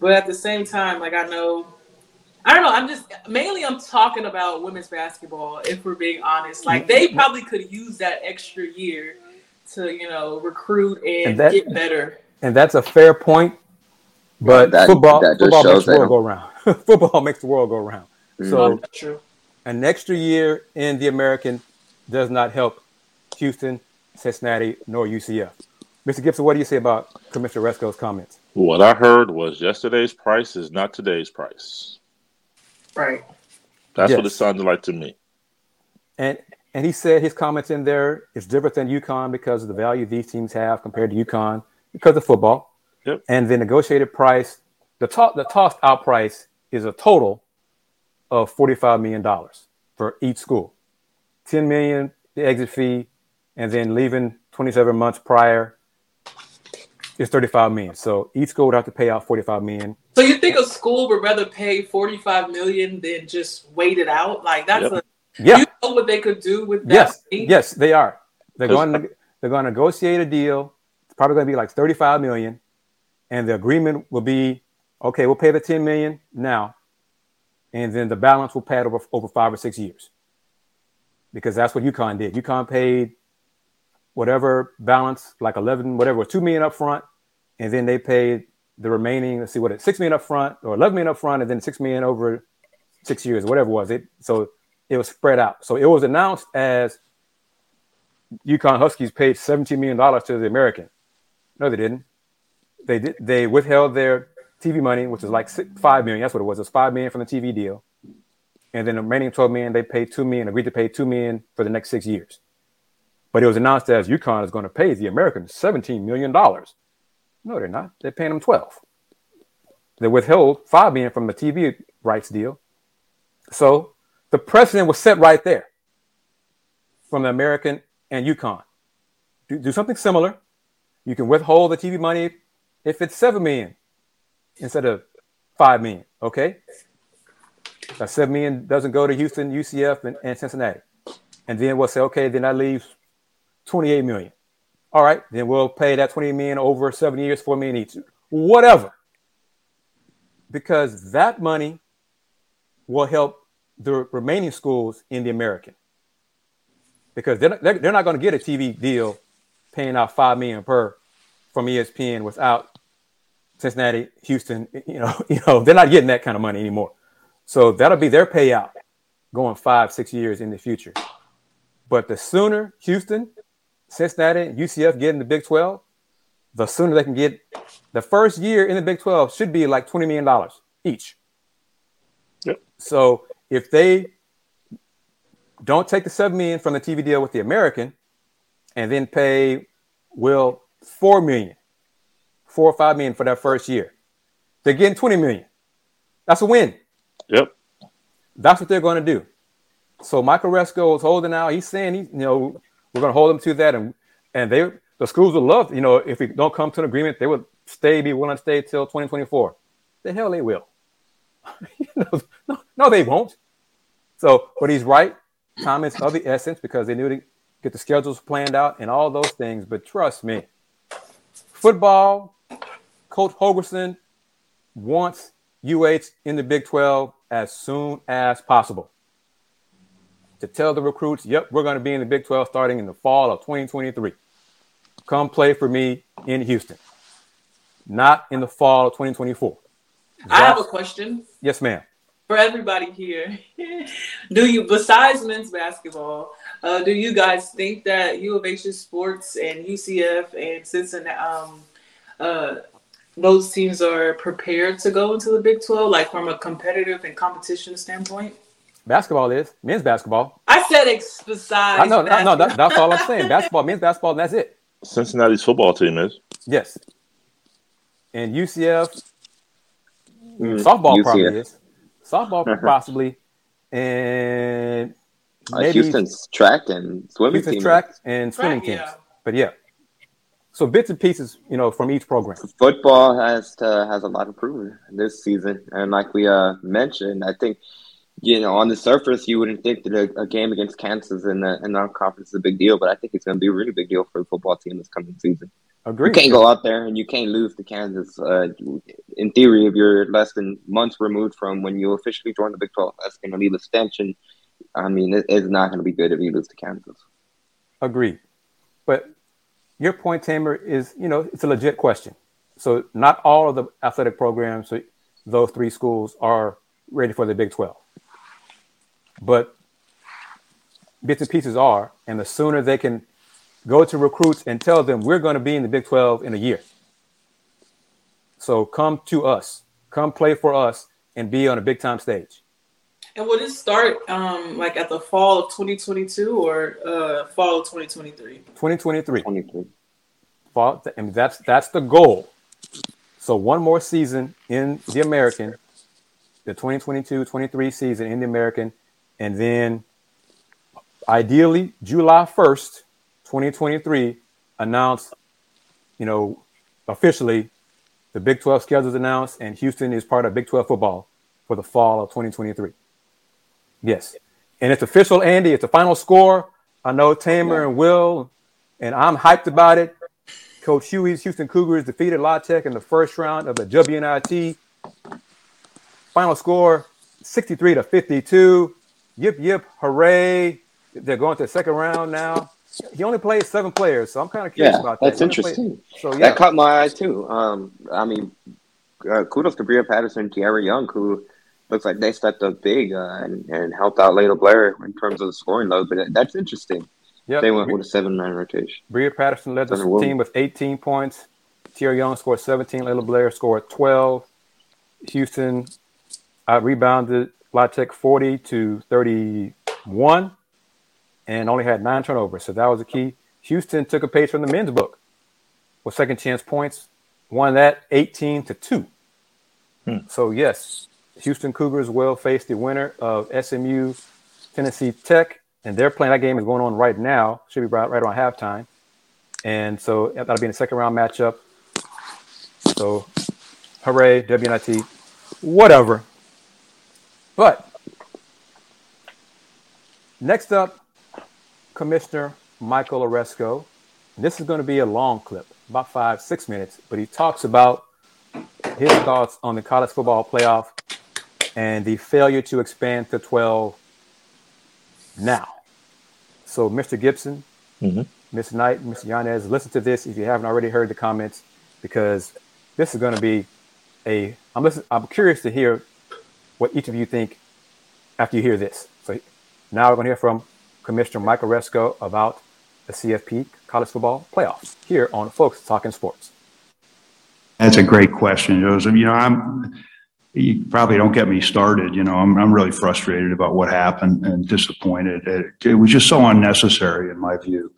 But at the same time, like I know, I don't know. I'm just mainly I'm talking about women's basketball. If we're being honest, like they probably could use that extra year to you know recruit and, and that, get better. And that's a fair point. But that, football, that football makes the world go around. football makes the world go around. Mm-hmm. So true. an extra year in the American does not help Houston, Cincinnati, nor UCF. Mr. Gibson, what do you say about Commissioner Aresco's comments? What I heard was yesterday's price is not today's price. Right. That's yes. what it sounded like to me. And and he said his comments in there is different than UConn because of the value these teams have compared to UConn because of football. Yep. And the negotiated price, the to- the tossed out price is a total of forty-five million dollars for each school. Ten million the exit fee, and then leaving twenty-seven months prior is thirty-five million. So each school would have to pay out forty-five million. So you think a school would rather pay forty five million than just wait it out? Like that's Yep. a Yeah. you know what they could do with that Yes, money? yes, they are. They're going to they're going to negotiate a deal. It's probably going to be like 35 million, and the agreement will be okay. We'll pay the 10 million now, and then the balance will pay it over over five or six years, because that's what UConn did. UConn paid whatever balance, like 11, whatever, two million up front, and then they paid the remaining. Let's see what it six million up front or 11 million up front, and then six million over six years, whatever it was. It so it was spread out. So it was announced as UConn Huskies paid $17 million to the American. No, they didn't. They did. They withheld their TV money, which is like six, five million. That's what it was. It was five million from the TV deal, and then the remaining 12 million they paid two million. Agreed to pay two million for the next six years. But it was announced as UConn is going to pay the Americans 17 million dollars. No, they're not. They're paying them 12. They withheld five million from the TV rights deal. So the precedent was set right there from the American and UConn. Do, do something similar. You can withhold the TV money if it's seven million instead of five million. Okay, that seven million doesn't go to Houston, UCF, and, and Cincinnati, and then we'll say, okay, then that leaves twenty-eight million. All right, then we'll pay that twenty million over seven years, four million each, whatever, because that money will help the remaining schools in the American because they're, they're, not going to get a TV deal paying out five million per from ESPN without Cincinnati, Houston. You know, you know they're not getting that kind of money anymore. So that'll be their payout going five, six years in the future. But the sooner Houston, Cincinnati, UCF get in the Big 12, the sooner they can get the first year in the Big 12 should be like $20 million each. Yep. So if they don't take the seven million from the TV deal with the American and then pay Will four million, four or five million for that first year, they're getting 20 million. That's a win. Yep. That's what they're going to do. So Michael Aresco is holding out. He's saying, he, you know, we're going to hold them to that, and and they the schools would love, you know, if we don't come to an agreement, they would stay, be willing to stay till 2024. The hell they will. You know, no, no, they won't. So, but he's right. Time is of the essence because they knew to get the schedules planned out and all those things. But trust me, football, Coach Holgorsen wants UH in the Big 12 as soon as possible. To tell the recruits, yep, we're going to be in the Big 12 starting in the fall of 2023. Come play for me in Houston, not in the fall of 2024. I have a question yes, ma'am. For everybody here. do you, besides men's basketball, uh, do you guys think that U of H's sports and UCF and Cincinnati, um, uh, those teams are prepared to go into the Big 12, like from a competitive and competition standpoint? Basketball is men's basketball. I said ex- besides. I know, no, no, that, that's all I'm saying. Basketball, men's basketball, and that's it. Cincinnati's football team is. Yes. And UCF, Mm, softball UCF. probably is. Softball possibly, and Uh, maybe Houston's track and swimming Houston's team. track and swimming Track, teams. yeah. But yeah, so bits and pieces, you know, from each program. Football has to, has a lot of proving this season, and like we uh mentioned, I think you know on the surface you wouldn't think that a, a game against Kansas in the in our conference is a big deal, but I think it's going to be a really big deal for the football team this coming season. You can't go out there and you can't lose to Kansas. Uh, in theory, if you're less than months removed from when you officially join the Big 12, that's going to leave a stench. And I mean, it, it's not going to be good if you lose to Kansas. Agreed. But your point, Tamer, is you know it's a legit question. So not all of the athletic programs, so those three schools are ready for the Big Twelve. But bits and pieces are, and the sooner they can go to recruits and tell them we're going to be in the Big 12 in a year. So come to us, come play for us, and be on a big time stage. And will it start um, like at the fall of 2022 or uh, fall of 2023? 2023. 23. Fall, I mean, that's that's the goal. So one more season in the American, the 2022-23 season in the American, and then ideally July 1st, 2023, announce, you know, officially the Big 12 schedule is announced and Houston is part of Big 12 football for the fall of 2023. Yes. And it's official, Andy. It's the final score. I know Tamer and Will, and I'm hyped about it. Coach Hughey's Houston Cougars defeated La Tech in the first round of the WNIT. Final score 63 to 52. Yip, yip, hooray. They're going to the second round now. He only played seven players, so I'm kind of curious Yeah, about that. that's only played- interesting. so, yeah. That caught my eye too. Um, I mean, uh, kudos to Bria Patterson, Tierra Young, who looks like they stepped up big uh, and, and helped out Laila Blair in terms of the scoring load. But that's interesting. Yep. They went with a seven man rotation. Bria Patterson led the Williams. team with 18 points. Tierra Young scored 17. Laila Blair scored 12. Houston out rebounded Tech 40 to 31 and only had nine turnovers. So that was the key. Houston took a page from the men's book with second chance points, won that 18 to 2. Hmm. So, yes, Houston Cougars will face the winner of SMU Tennessee Tech, and they're playing that game is going on right now. Should be right, right around halftime. And so that'll be in the second round matchup. So, hooray, WNIT, whatever. But next up, Commissioner Michael Aresco. This is going to be a long clip, about five, six minutes, but he talks about his thoughts on the college football playoff and the failure to expand to 12 now. So, Mr. Gibson, Mhm. Ms. Knight, Mr. Yanez, listen to this if you haven't already heard the comments, because this is going to be a. I'm listen, I'm curious to hear what each of you think after you hear this. So now we're going to hear from Commissioner Michael Aresco about the CFP college football playoffs here on Folks Talking Sports. That's a great question, Joseph. You know, I'm, you probably don't get me started. You know, I'm, I'm really frustrated about what happened and disappointed. It, it was just so unnecessary in my view.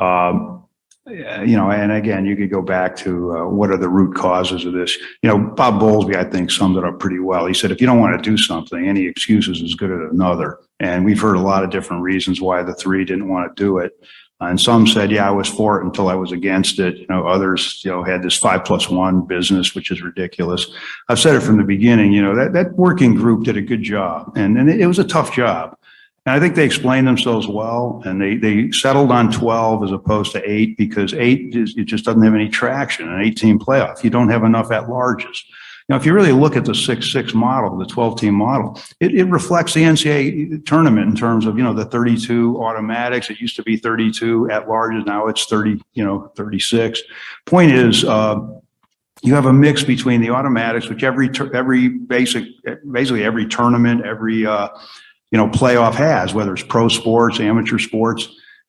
Um, you know, and again, you could go back to uh, what are the root causes of this. You know, Bob Bowlesby, I think, summed it up pretty well. He said, if you don't want to do something, any excuse is as good as another. And we've heard a lot of different reasons why the three didn't want to do it. And some said, yeah, I was for it until I was against it. You know, others, you know, had this five plus one business, which is ridiculous. I've said it from the beginning, you know, that, that working group did a good job and, and it, it was a tough job. And I think they explained themselves well and they, they settled on 12 as opposed to eight because eight is, it just doesn't have any traction. An 18 playoff, you don't have enough at larges. Now, if you really look at the six six model, the 12 team model, it, it reflects the NCAA tournament in terms of you know the 32 automatics. It used to be 32 at larges, now it's 30, you know, 36. Point is, uh, you have a mix between the automatics, which every every basic basically every tournament, every uh, you know playoff has, whether it's pro sports, amateur sports.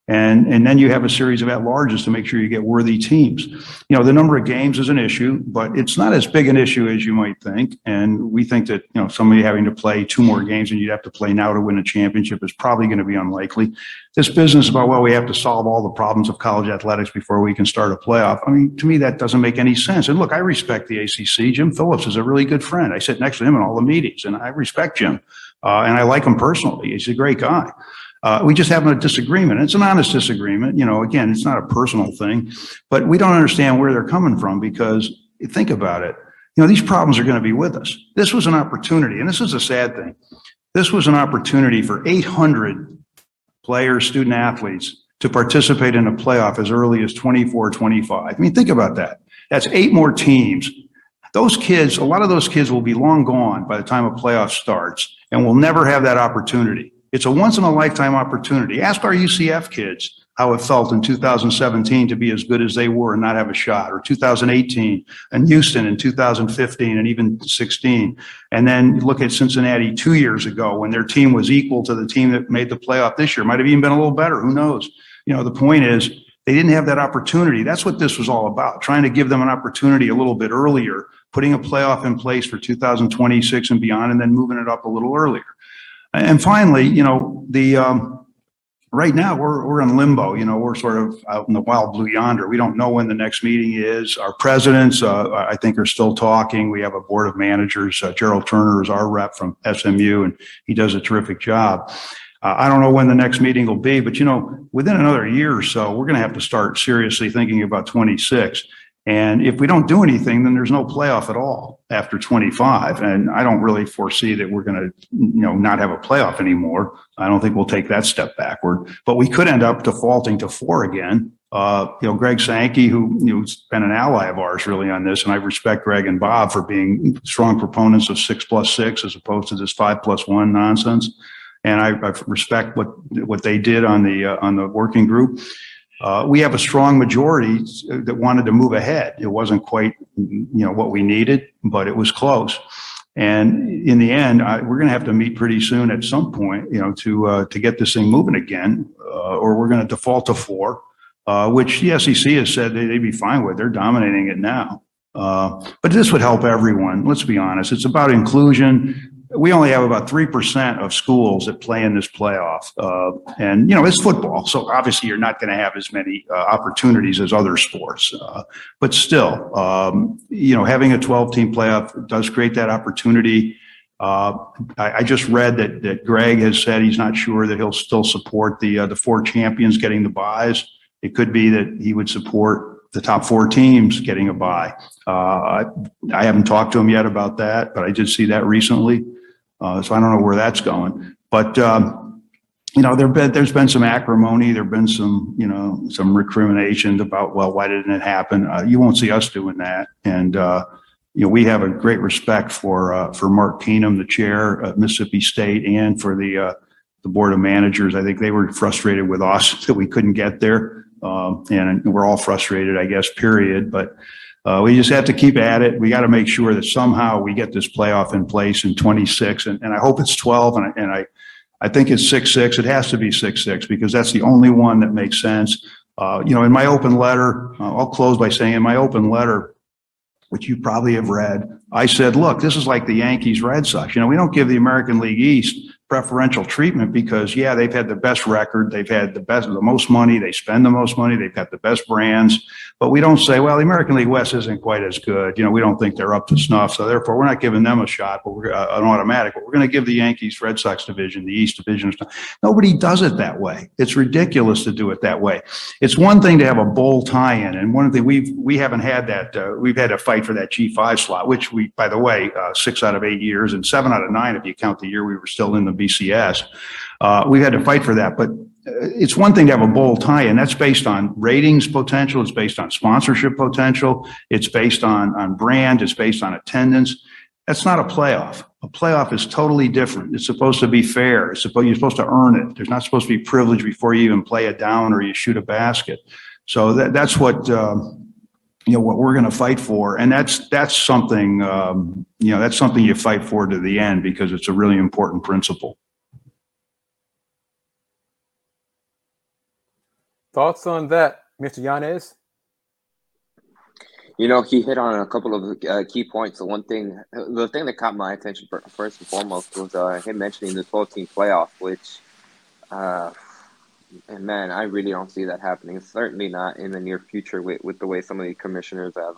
And, and then you have a series of at-larges to make sure you get worthy teams. You know, the number of games is an issue, but it's not as big an issue as you might think. And we think that, you know, somebody having to play two more games and you'd have to play now to win a championship is probably going to be unlikely. This business about, well, we have to solve all the problems of college athletics before we can start a playoff. I mean, to me, that doesn't make any sense. And look, I respect the ACC. Jim Phillips is a really good friend. I sit next to him in all the meetings and I respect Jim. Uh, and I like him personally. He's a great guy. Uh, we just have a disagreement. It's an honest disagreement. You know, again, it's not a personal thing, but we don't understand where they're coming from because think about it. You know, these problems are going to be with us. This was an opportunity, and this is a sad thing. This was an opportunity for 800 players, student athletes to participate in a playoff as early as 24, 25. I mean, think about that. That's eight more teams. Those kids, a lot of those kids will be long gone by the time a playoff starts and will never have that opportunity. It's a once in a lifetime opportunity. Ask our UCF kids how it felt in 2017 to be as good as they were and not have a shot, or 2018 and Houston in 2015 and even 16. And then look at Cincinnati two years ago when their team was equal to the team that made the playoff this year. Might have even been a little better. Who knows? You know, the point is they didn't have that opportunity. That's what this was all about, trying to give them an opportunity a little bit earlier, putting a playoff in place for 2026 and beyond, and then moving it up a little earlier. And finally, you know, the, um, right now we're, we're in limbo, you know, we're sort of out in the wild blue yonder. We don't know when the next meeting is. Our presidents, uh, I think are still talking. We have a board of managers. Uh, Gerald Turner is our rep from SMU and he does a terrific job. Uh, I don't know when the next meeting will be, but you know, within another year or so, we're going to have to start seriously thinking about 26. And if we don't do anything, then there's no playoff at all after 25. And I don't really foresee that we're going to, you know, not have a playoff anymore. I don't think we'll take that step backward, but we could end up defaulting to four again. Uh, you know, Greg Sankey, who has been an ally of ours really on this, and I respect Greg and Bob for being strong proponents of six plus six as opposed to this five plus one nonsense and I, I respect what what they did on the uh, on the working group. Uh, we have a strong majority that wanted to move ahead. It wasn't quite you know what we needed, but it was close. And in the end, I, we're going to have to meet pretty soon at some point, you know, to uh, to get this thing moving again, uh, or we're going to default to four, uh, which the SEC has said they, would be fine with. They're dominating it now. Uh, but this would help everyone. Let's be honest. It's about inclusion we only have about 3% of schools that play in this playoff. Uh, and, you know, it's football. So obviously you're not going to have as many uh, opportunities as other sports. Uh, but still, um, you know, having a 12 team playoff does create that opportunity. Uh, I, I, just read that, that Greg has said he's not sure that he'll still support the, uh, the four champions getting the buys. It could be that he would support the top four teams getting a buy. Uh, I, I haven't talked to him yet about that, but I did see that recently. Uh, so I don't know where that's going, but um, you know, there been there's been some acrimony, there've been some you know some recriminations about well, why didn't it happen? Uh, you won't see us doing that, and uh, you know we have a great respect for uh, for Mark Keenum, the chair of Mississippi State, and for the uh, the board of managers. I think they were frustrated with us that we couldn't get there, um, and we're all frustrated, I guess. Period, but. Uh, we just have to keep at it. We got to make sure that somehow we get this playoff in place in 26, and, and I hope it's 12, and, I, and I, I think it's 6 6. It has to be 6 6 because that's the only one that makes sense. Uh, you know, in my open letter, uh, I'll close by saying in my open letter, which you probably have read, I said, look, this is like the Yankees Red Sox. You know, we don't give the American League East preferential treatment because yeah, they've had the best record, they've had the best, the most money, they spend the most money, they've got the best brands. But we don't say, well, the American League West isn't quite as good. You know, we don't think they're up to snuff, so therefore we're not giving them a shot, but we're uh, an automatic. But we're going to give the Yankees, Red Sox division, the East division. Nobody does it that way. It's ridiculous to do it that way. It's one thing to have a bowl tie-in, and one the we've we haven't had that. Uh, we've had to fight for that G five slot, which we, by the way, uh, six out of eight years and seven out of nine if you count the year we were still in the BCS. Uh, we've had to fight for that, but uh, it's one thing to have a bowl tie, and that's based on ratings potential. It's based on sponsorship potential. It's based on on brand. It's based on attendance. That's not a playoff. A playoff is totally different. It's supposed to be fair. It's supposed, you're supposed to earn it. There's not supposed to be privilege before you even play it down or you shoot a basket. So that, that's what um, you know what we're going to fight for, and that's that's something um, you know that's something you fight for to the end because it's a really important principle. Thoughts on that, Mr. Yanez? You know, he hit on a couple of uh, key points. The one thing, the thing that caught my attention first and foremost was uh, him mentioning the 12 team playoff, which, uh, and man, I really don't see that happening. Certainly not in the near future with, with the way some of the commissioners have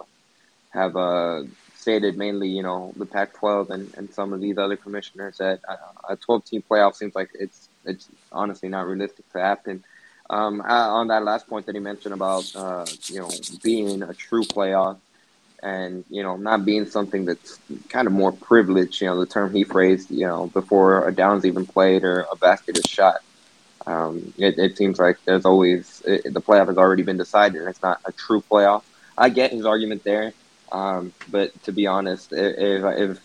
have uh, stated. Mainly, you know, the Pac-12 and, and some of these other commissioners that uh, a 12 team playoff seems like it's it's honestly not realistic to happen. Um, on that last point that he mentioned about uh, you know being a true playoff and you know not being something that's kind of more privileged. You know the term he phrased. You know before a down's even played or a basket is shot. Um, it, it, seems like there's always it, the playoff has already been decided, and it's not a true playoff. I get his argument there, um, but to be honest, if, if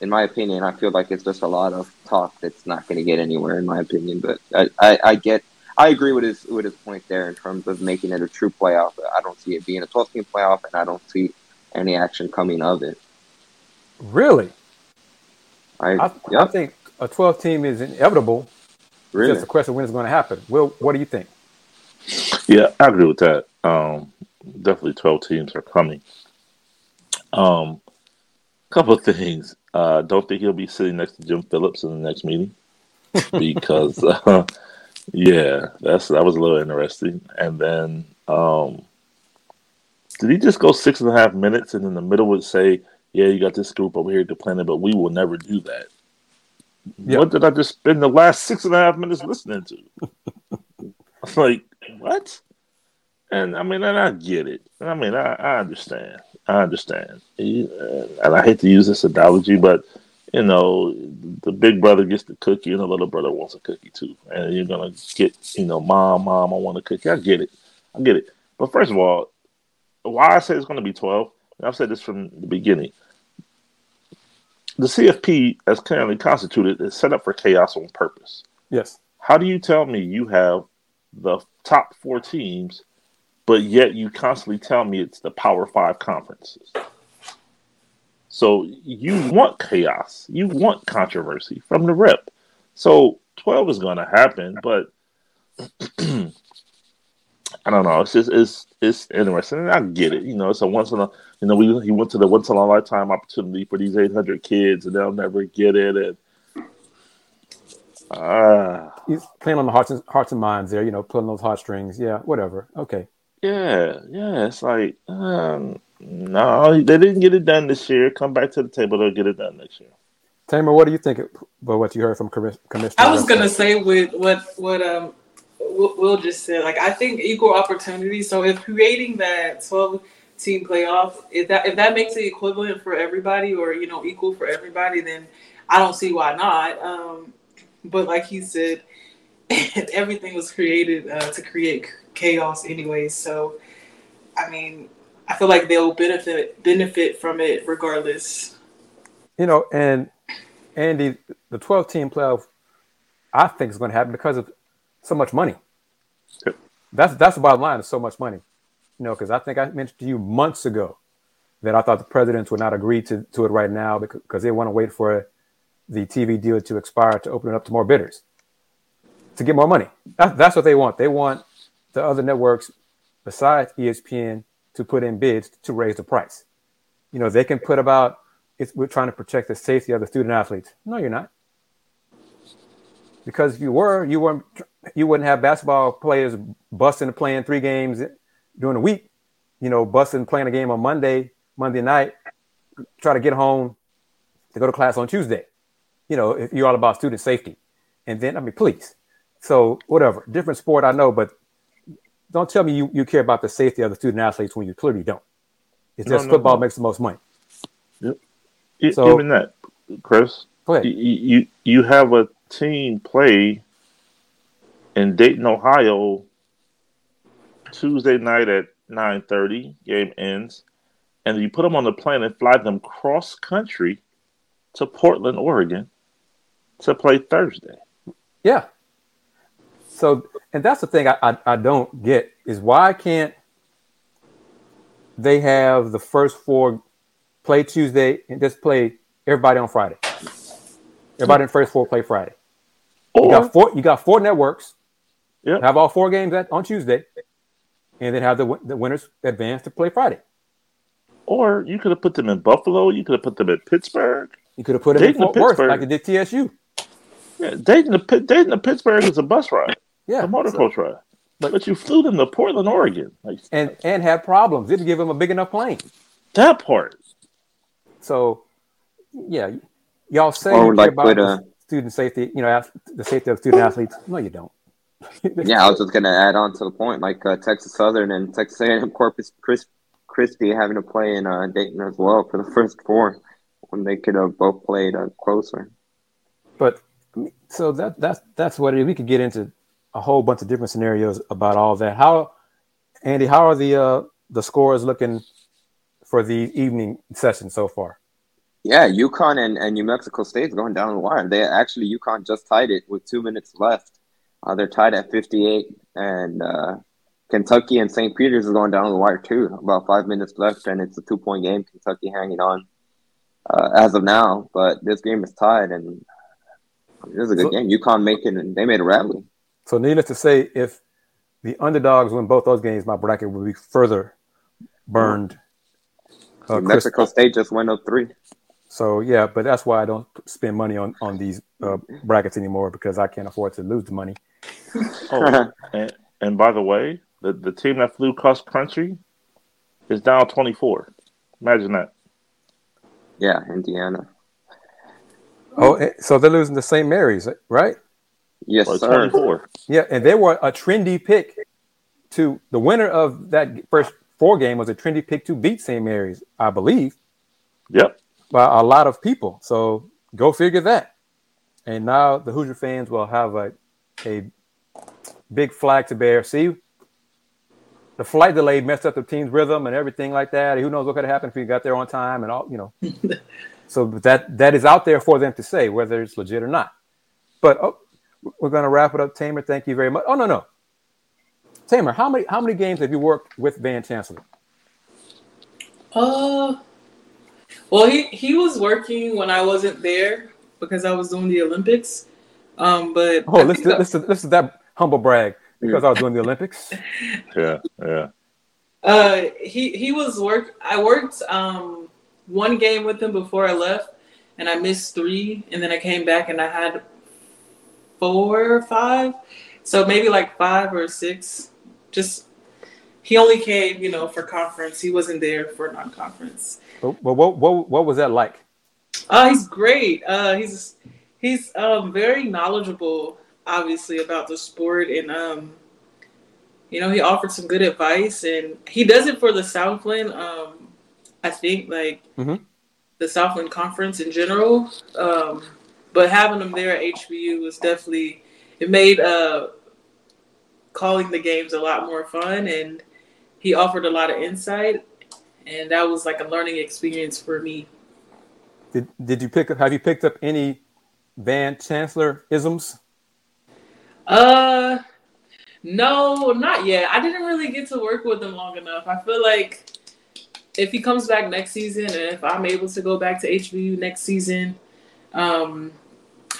in my opinion, I feel like it's just a lot of talk that's not going to get anywhere. In my opinion, but I, I, I get I agree with his with his point there in terms of making it a true playoff. I don't see it being a 12 team playoff, and I don't see any action coming of it. Really? I I, yeah. I think a 12 team is inevitable. Really? It's just a question of when it's going to happen. Will, what do you think? Yeah, I agree with that. Um, definitely 12 teams are coming. Um, couple of things. Uh, don't think he'll be sitting next to Jim Phillips in the next meeting. because uh, yeah, that's that was a little interesting. And then um, did he just go six and a half minutes and in the middle would say, "Yeah, you got this group over here to plan it, but we will never do that." Yep. What did I just spend the last six and a half minutes listening to? I'm like what? And I mean, and I get it. I mean, I, I understand. I understand. Uh, and I hate to use this analogy, but you know, the big brother gets the cookie and the little brother wants a cookie too. And you're gonna get, you know, mom, mom, I want a cookie. I get it. I get it. But first of all, why I say it's gonna be twelve, I've said this from the beginning. The CFP, as currently constituted, is set up for chaos on purpose. Yes. How do you tell me you have the top four teams, but yet you constantly tell me it's the Power Five conferences? So you want chaos, you want controversy from the rip. So 12 is going to happen, but I don't know. It's just it's it's interesting, and I get it. You know, it's a once in a you know we he went to the once in a lifetime opportunity for these 800 kids, and they'll never get it. And ah, He's playing on the hearts and hearts and minds there. You know, pulling those heartstrings. Yeah, whatever. Okay. yeah, yeah. It's like um, no, they didn't get it done this year. Come back to the table; they'll get it done next year. Tamer, what do you think about what you heard from Commis- Commissioner? I was gonna say with what what um Will Will just said. Like I think equal opportunity. So if creating that twelve team playoff, if that if that makes it equivalent for everybody or you know equal for everybody, then I don't see why not. Um, but like he said, everything was created uh, to create chaos anyway. So I mean, I feel like they'll benefit benefit from it regardless. You know, and Andy, the 12 team playoff, I think is going to happen because of so much money. Yep. That's that's the bottom line. Is so much money. You know, because I think I mentioned to you months ago that I thought the presidents would not agree to, to it right now because, they want to wait for the TV deal to expire to open it up to more bidders to get more money. That, that's what they want. They want the other networks besides ESPN to put in bids to raise the price. You know, they can put about we're trying to protect the safety of the student athletes. No, you're not. Because if you were, you weren't. You wouldn't have basketball players busting and playing three games during the week. You know, busting playing a game on Monday, Monday night, try to get home to go to class on Tuesday. You know, if you're all about student safety, and then I mean, please. So whatever, different sport, I know, but don't tell me you, you care about the safety of the student athletes when you clearly don't. It's No, just no, football no. makes the most money. E- So- Even that, Kris. Go ahead. You, you you have a team play in Dayton, Ohio, Tuesday night at nine thirty. Game ends, and you put them on the plane and fly them cross country to Portland, Oregon, to play Thursday. Yeah. So, and that's the thing I, I, I don't get is why can't they have the first four play Tuesday and just play everybody on Friday? Everybody in the first four play Friday. You got four. You got four networks. Yep. Have all four games at, on Tuesday, and then have the the winners advance to play Friday. or you could have put them in Buffalo. You could have put them in Pittsburgh. You could have put them in Dayton to Fort Worth Pittsburgh. like they did TSU. Yeah, Dayton to Pitt- Dayton to Pittsburgh is a bus ride, Yeah, a motor so- coach ride. but- But, you flew them to Portland, Oregon. Like and and had problems. Didn't give them a big enough plane. that part. So, yeah, y'all say Or you care like about with, the uh, student safety, you know, the safety of student athletes. No, you don't. Yeah, I was just gonna add on to the point, like uh, Texas Southern and Texas A&M Corpus Christi, Christi having to play in uh, Dayton as well for the first four, when they could have both played uh, closer. But so that that's that's what it is. We could get into a whole bunch of different scenarios about all that. How, Andy, how are the uh, the scores looking for the evening session so far? Yeah, UConn and, and New Mexico State's going down the wire. They actually UConn just tied it with two minutes left. Uh, they're tied at 58, and uh, Kentucky and St. Peter's is going down the wire too. About five minutes left, and it's a two point game. Kentucky hanging on uh, as of now, but this game is tied, and it was a good So- game. UConn making and they made a rally. So, needless to say, if the underdogs win both those games, my bracket will be further burned. Uh, New Kris, Mexico State just went up three. So yeah, but that's why I don't spend money on on these uh, brackets anymore because I can't afford to lose the money. Oh, and, and by the way, the, the team that flew cross country is down 24. Imagine that. Yeah, Indiana. Oh, eh, so they're losing to St. Mary's, right? Yes, Well, sir. 24. Yeah, and they were a trendy pick to the winner of that first four game was a trendy pick to beat St. Mary's, I believe, Yep. By a lot of people. So go figure that. And now the Hoosier fans will have a a big flag to bear. See, the flight delay messed up the team's rhythm and everything like that. Who knows what could have happened if you got there on time and all, you know. so that that is out there for them to say whether it's legit or not. But oh, we're going to wrap it up. Tamer, thank you very much. Oh no, no, Tamer, how many how many games have you worked with Van Chancellor? Uh, well, he he was working when I wasn't there because I was doing the Olympics. Um, but Oh, I listen, think listen, listen to that humble brag because I was doing the Olympics. Yeah. Yeah. Uh, he he was work. I worked um one game with him before I left, and I missed three, and then I came back and I had four or five, so maybe like five or six. Just he only came, you know, for conference. He wasn't there for non-conference. But, but what, what what was that like? Uh, he's great. Uh, he's he's um very knowledgeable, obviously about the sport, and um, you know, he offered some good advice, and he does it for the Southland. Um, I think like Mhm. the Southland Conference in general. Um, but having him there at HBU was definitely it made uh calling the games a lot more fun, and he offered a lot of insight, and that was like a learning experience for me. Did did you pick up? Have you picked up any Van Chancellor isms? Uh, no, not yet. I didn't really get to work with him long enough. I feel like if he comes back next season, and if I'm able to go back to HBU next season, um,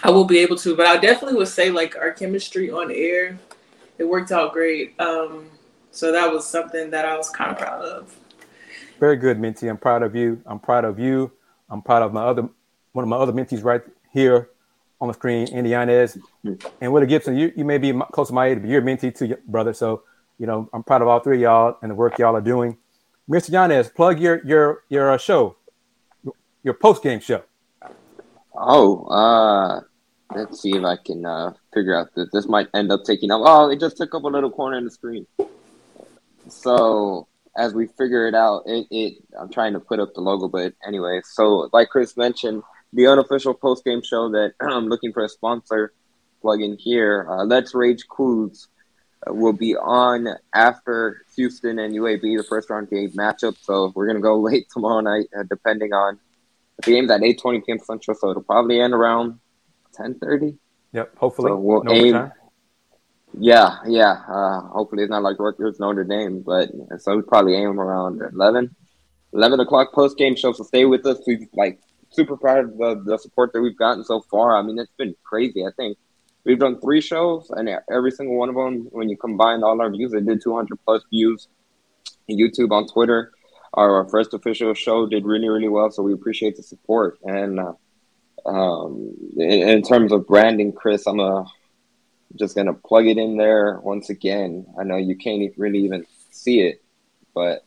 I will be able to. But I definitely would say like our chemistry on air, it worked out great. Um, so that was something that I was kind of proud of. Very good, Minty. I'm proud of you. I'm proud of you. I'm proud of my other one of my other mentees right here on the screen, Andy Yanez and Willy Gibson. You you may be close to my age, but you're a mentee too, brother. So you know I'm proud of all three of y'all and the work y'all are doing. Mr. Yanez, plug your your your uh, show, your post game show. Oh, uh, let's see if I can uh, figure out that this might end up taking up. Oh, it just took up a little corner in the screen. So as we figure it out, it, it I'm trying to put up the logo, but anyway. So like Kris mentioned, the unofficial post game show that I'm looking for a sponsor plug in here. Uh, Let's Rage Cougs uh, will be on after Houston and UAB, the first round game matchup. So we're gonna go late tomorrow night, uh, depending on the game's at 8:20 p.m. Central, so it'll probably end around 10:30. Yep, hopefully. So we'll no aim- overtime. Yeah, yeah. Uh, hopefully it's not like Rutgers Notre Dame, but so we probably aim around 11, 11 o'clock post game show. So stay with us. We've like super proud of the, the support that we've gotten so far. I mean, it's been crazy. I think we've done three shows, and every single one of them, when you combine all our views, it did 200 plus views. on YouTube on Twitter, our, our first official show did really, really well. So we appreciate the support. And uh, um, in, in terms of branding, Kris, I'm a just gonna plug it in there once again. I know you can't really even see it, but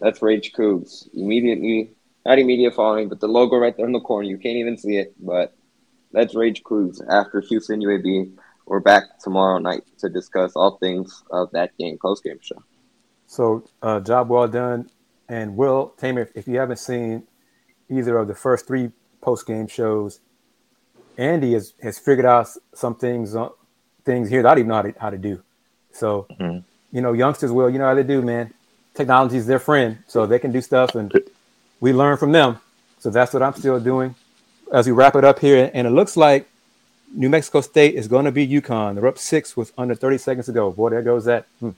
that's Rage Cougs. Immediately, not immediate following, but the logo right there in the corner. You can't even see it, but that's Rage Cougs. After Houston UAB, we're back tomorrow night to discuss all things of that game, post game show. So uh, job well done. And Will Tamer, if you haven't seen either of the first three post game shows, Andy has, has figured out some things uh, things here that I don't even know how to, how to do. So Mhm. you know, youngsters will, you know how they do, man. Technology is their friend, so they can do stuff, and we learn from them. So that's what I'm still doing as we wrap it up here. And it looks like New Mexico State is going to be UConn. They're up six with under 30 seconds to go. Boy, there goes that. Hmm.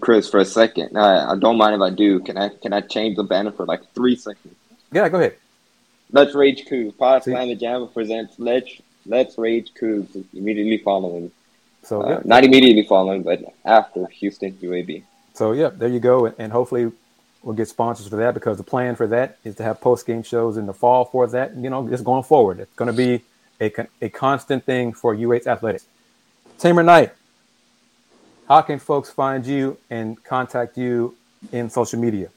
Kris, for a second, I, I don't mind if I do. Can I can I change the banner for like three seconds? Yeah, go ahead. Let's Rage Cougs. Pod? Slam the Jam presents Let's Let's Rage Cougs immediately following. So Uh, yeah, Not immediately following, but after Houston UAB. So yeah, there you go, and, and hopefully we'll get sponsors for that because the plan for that is to have post game shows in the fall for that. You know, just going forward, it's going to be a, a constant thing for UH Athletics. Tamer Knight, how can folks find you and contact you in social media?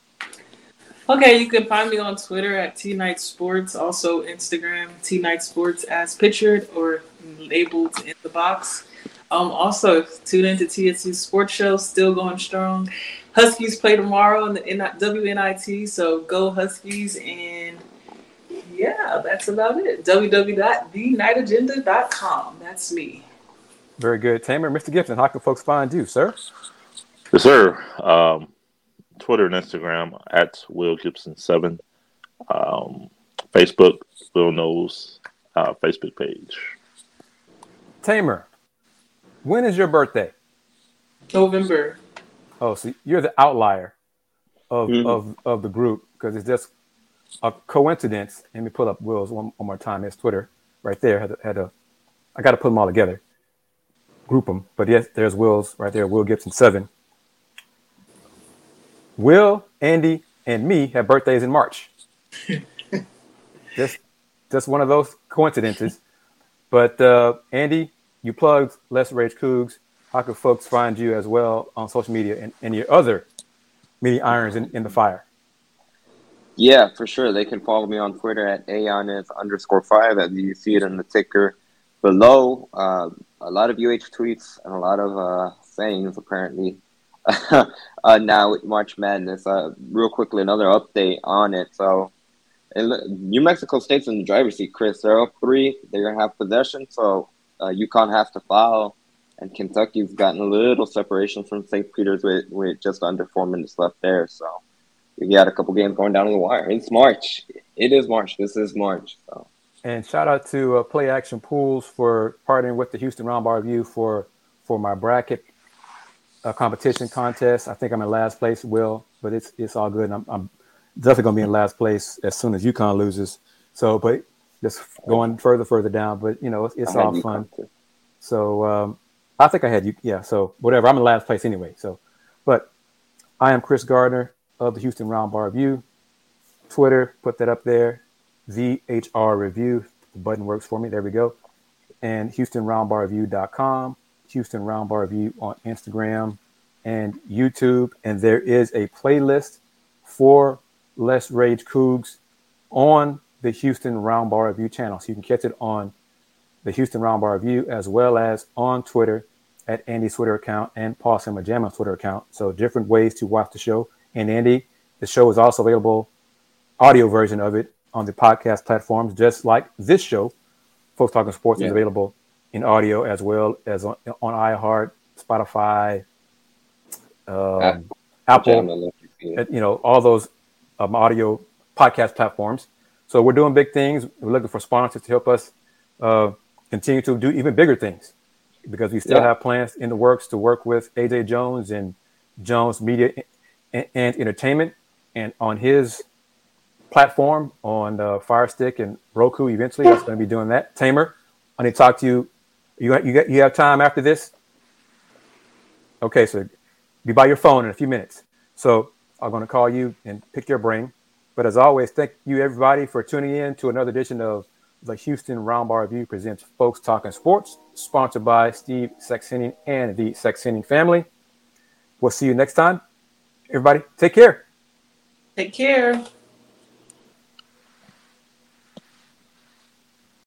Okay, you can find me on Twitter at T Night Sports, also Instagram T Night Sports as pictured or labeled in the box. Um, also tune into TSU Sports Show, still going strong. Huskies play tomorrow in the WNIT, so go Huskies and yeah, that's about it. www.theknightagenda.com. That's me. Very good. Tamer, Mr. Gibson, how can folks find you, sir? Yes, sir. Um, Twitter and Instagram at Will Gibson seven. Um, Facebook, Will knows uh, Facebook page. Tamer, when is your birthday? November. Oh, so you're the outlier of mm-hmm. of, of the group because it's just a coincidence. Let me pull up Will's one, one more time. His Twitter right there had a, had a I got to put them all together, group them. But yes, there's Will's right there. Will Gibson seven. Will, Andy, and me have birthdays in March. just, just one of those coincidences. But uh, Andy, you plugged Let's Rage Cougs. How can folks find you as well on social media and, and your other many irons in, in the fire? Yeah, for sure. They can follow me on Twitter at aonis underscore five, as you see it in the ticker below. Uh, a lot of UH tweets and a lot of uh, sayings, apparently. uh, now with March Madness. Uh, real quickly, another update on it. So, New Mexico State's in the driver's seat, Kris. They're up three. They're gonna have possession, so uh, UConn has to foul, and Kentucky's gotten a little separation from St. Peter's with, with just under four minutes left there. So, we got a couple games going down the wire. It's March. It is March. This is March. So. And shout out to uh, Play Action Pools for partnering with the Houston Roundball Review for for my bracket a competition contest. I think I'm in last place, Will, but it's it's all good. I'm, I'm definitely gonna be in last place as soon as UConn loses. So, but just going further, further down. But you know, it's, it's all fun. So um, I think I had you. Yeah. So whatever. I'm in last place anyway. So, but I am Kris Gardner of the Houston Roundball Review. Twitter, put that up there. VHR Review. The button works for me. There we go. And HoustonRoundballReview.com. Houston Roundball Review on Instagram and YouTube. And there is a playlist for Let's Rage Cougs on the Houston Roundball Review channel. So you can catch it on the Houston Roundball Review as well as on Twitter at Andy's Twitter account and Paul Samajama's Twitter account. So different ways to watch the show. And Andy, the show is also available, audio version of it on the podcast platforms, just like this show. Folks Talking Sports yeah. is available in audio as well as on, on iHeart, Spotify, um, Apple, you know, all those um, audio podcast platforms. So we're doing big things. We're looking for sponsors to help us uh, continue to do even bigger things because we still yeah. have plans in the works to work with AJ Jones and Jones Media and, and Entertainment and on his platform on uh, Fire Stick and Roku. Eventually, that's going to be doing that. Tamer, I need to talk to you you you got, you have time after this? Okay, so be by your phone in a few minutes. So I'm going to call you and pick your brain. But as always, thank you everybody for tuning in to another edition of the Houston Roundball Review presents Folks Talking Sports, sponsored by Steve Saxenian and the Saxenian family. We'll see you next time. Everybody, take care. Take care.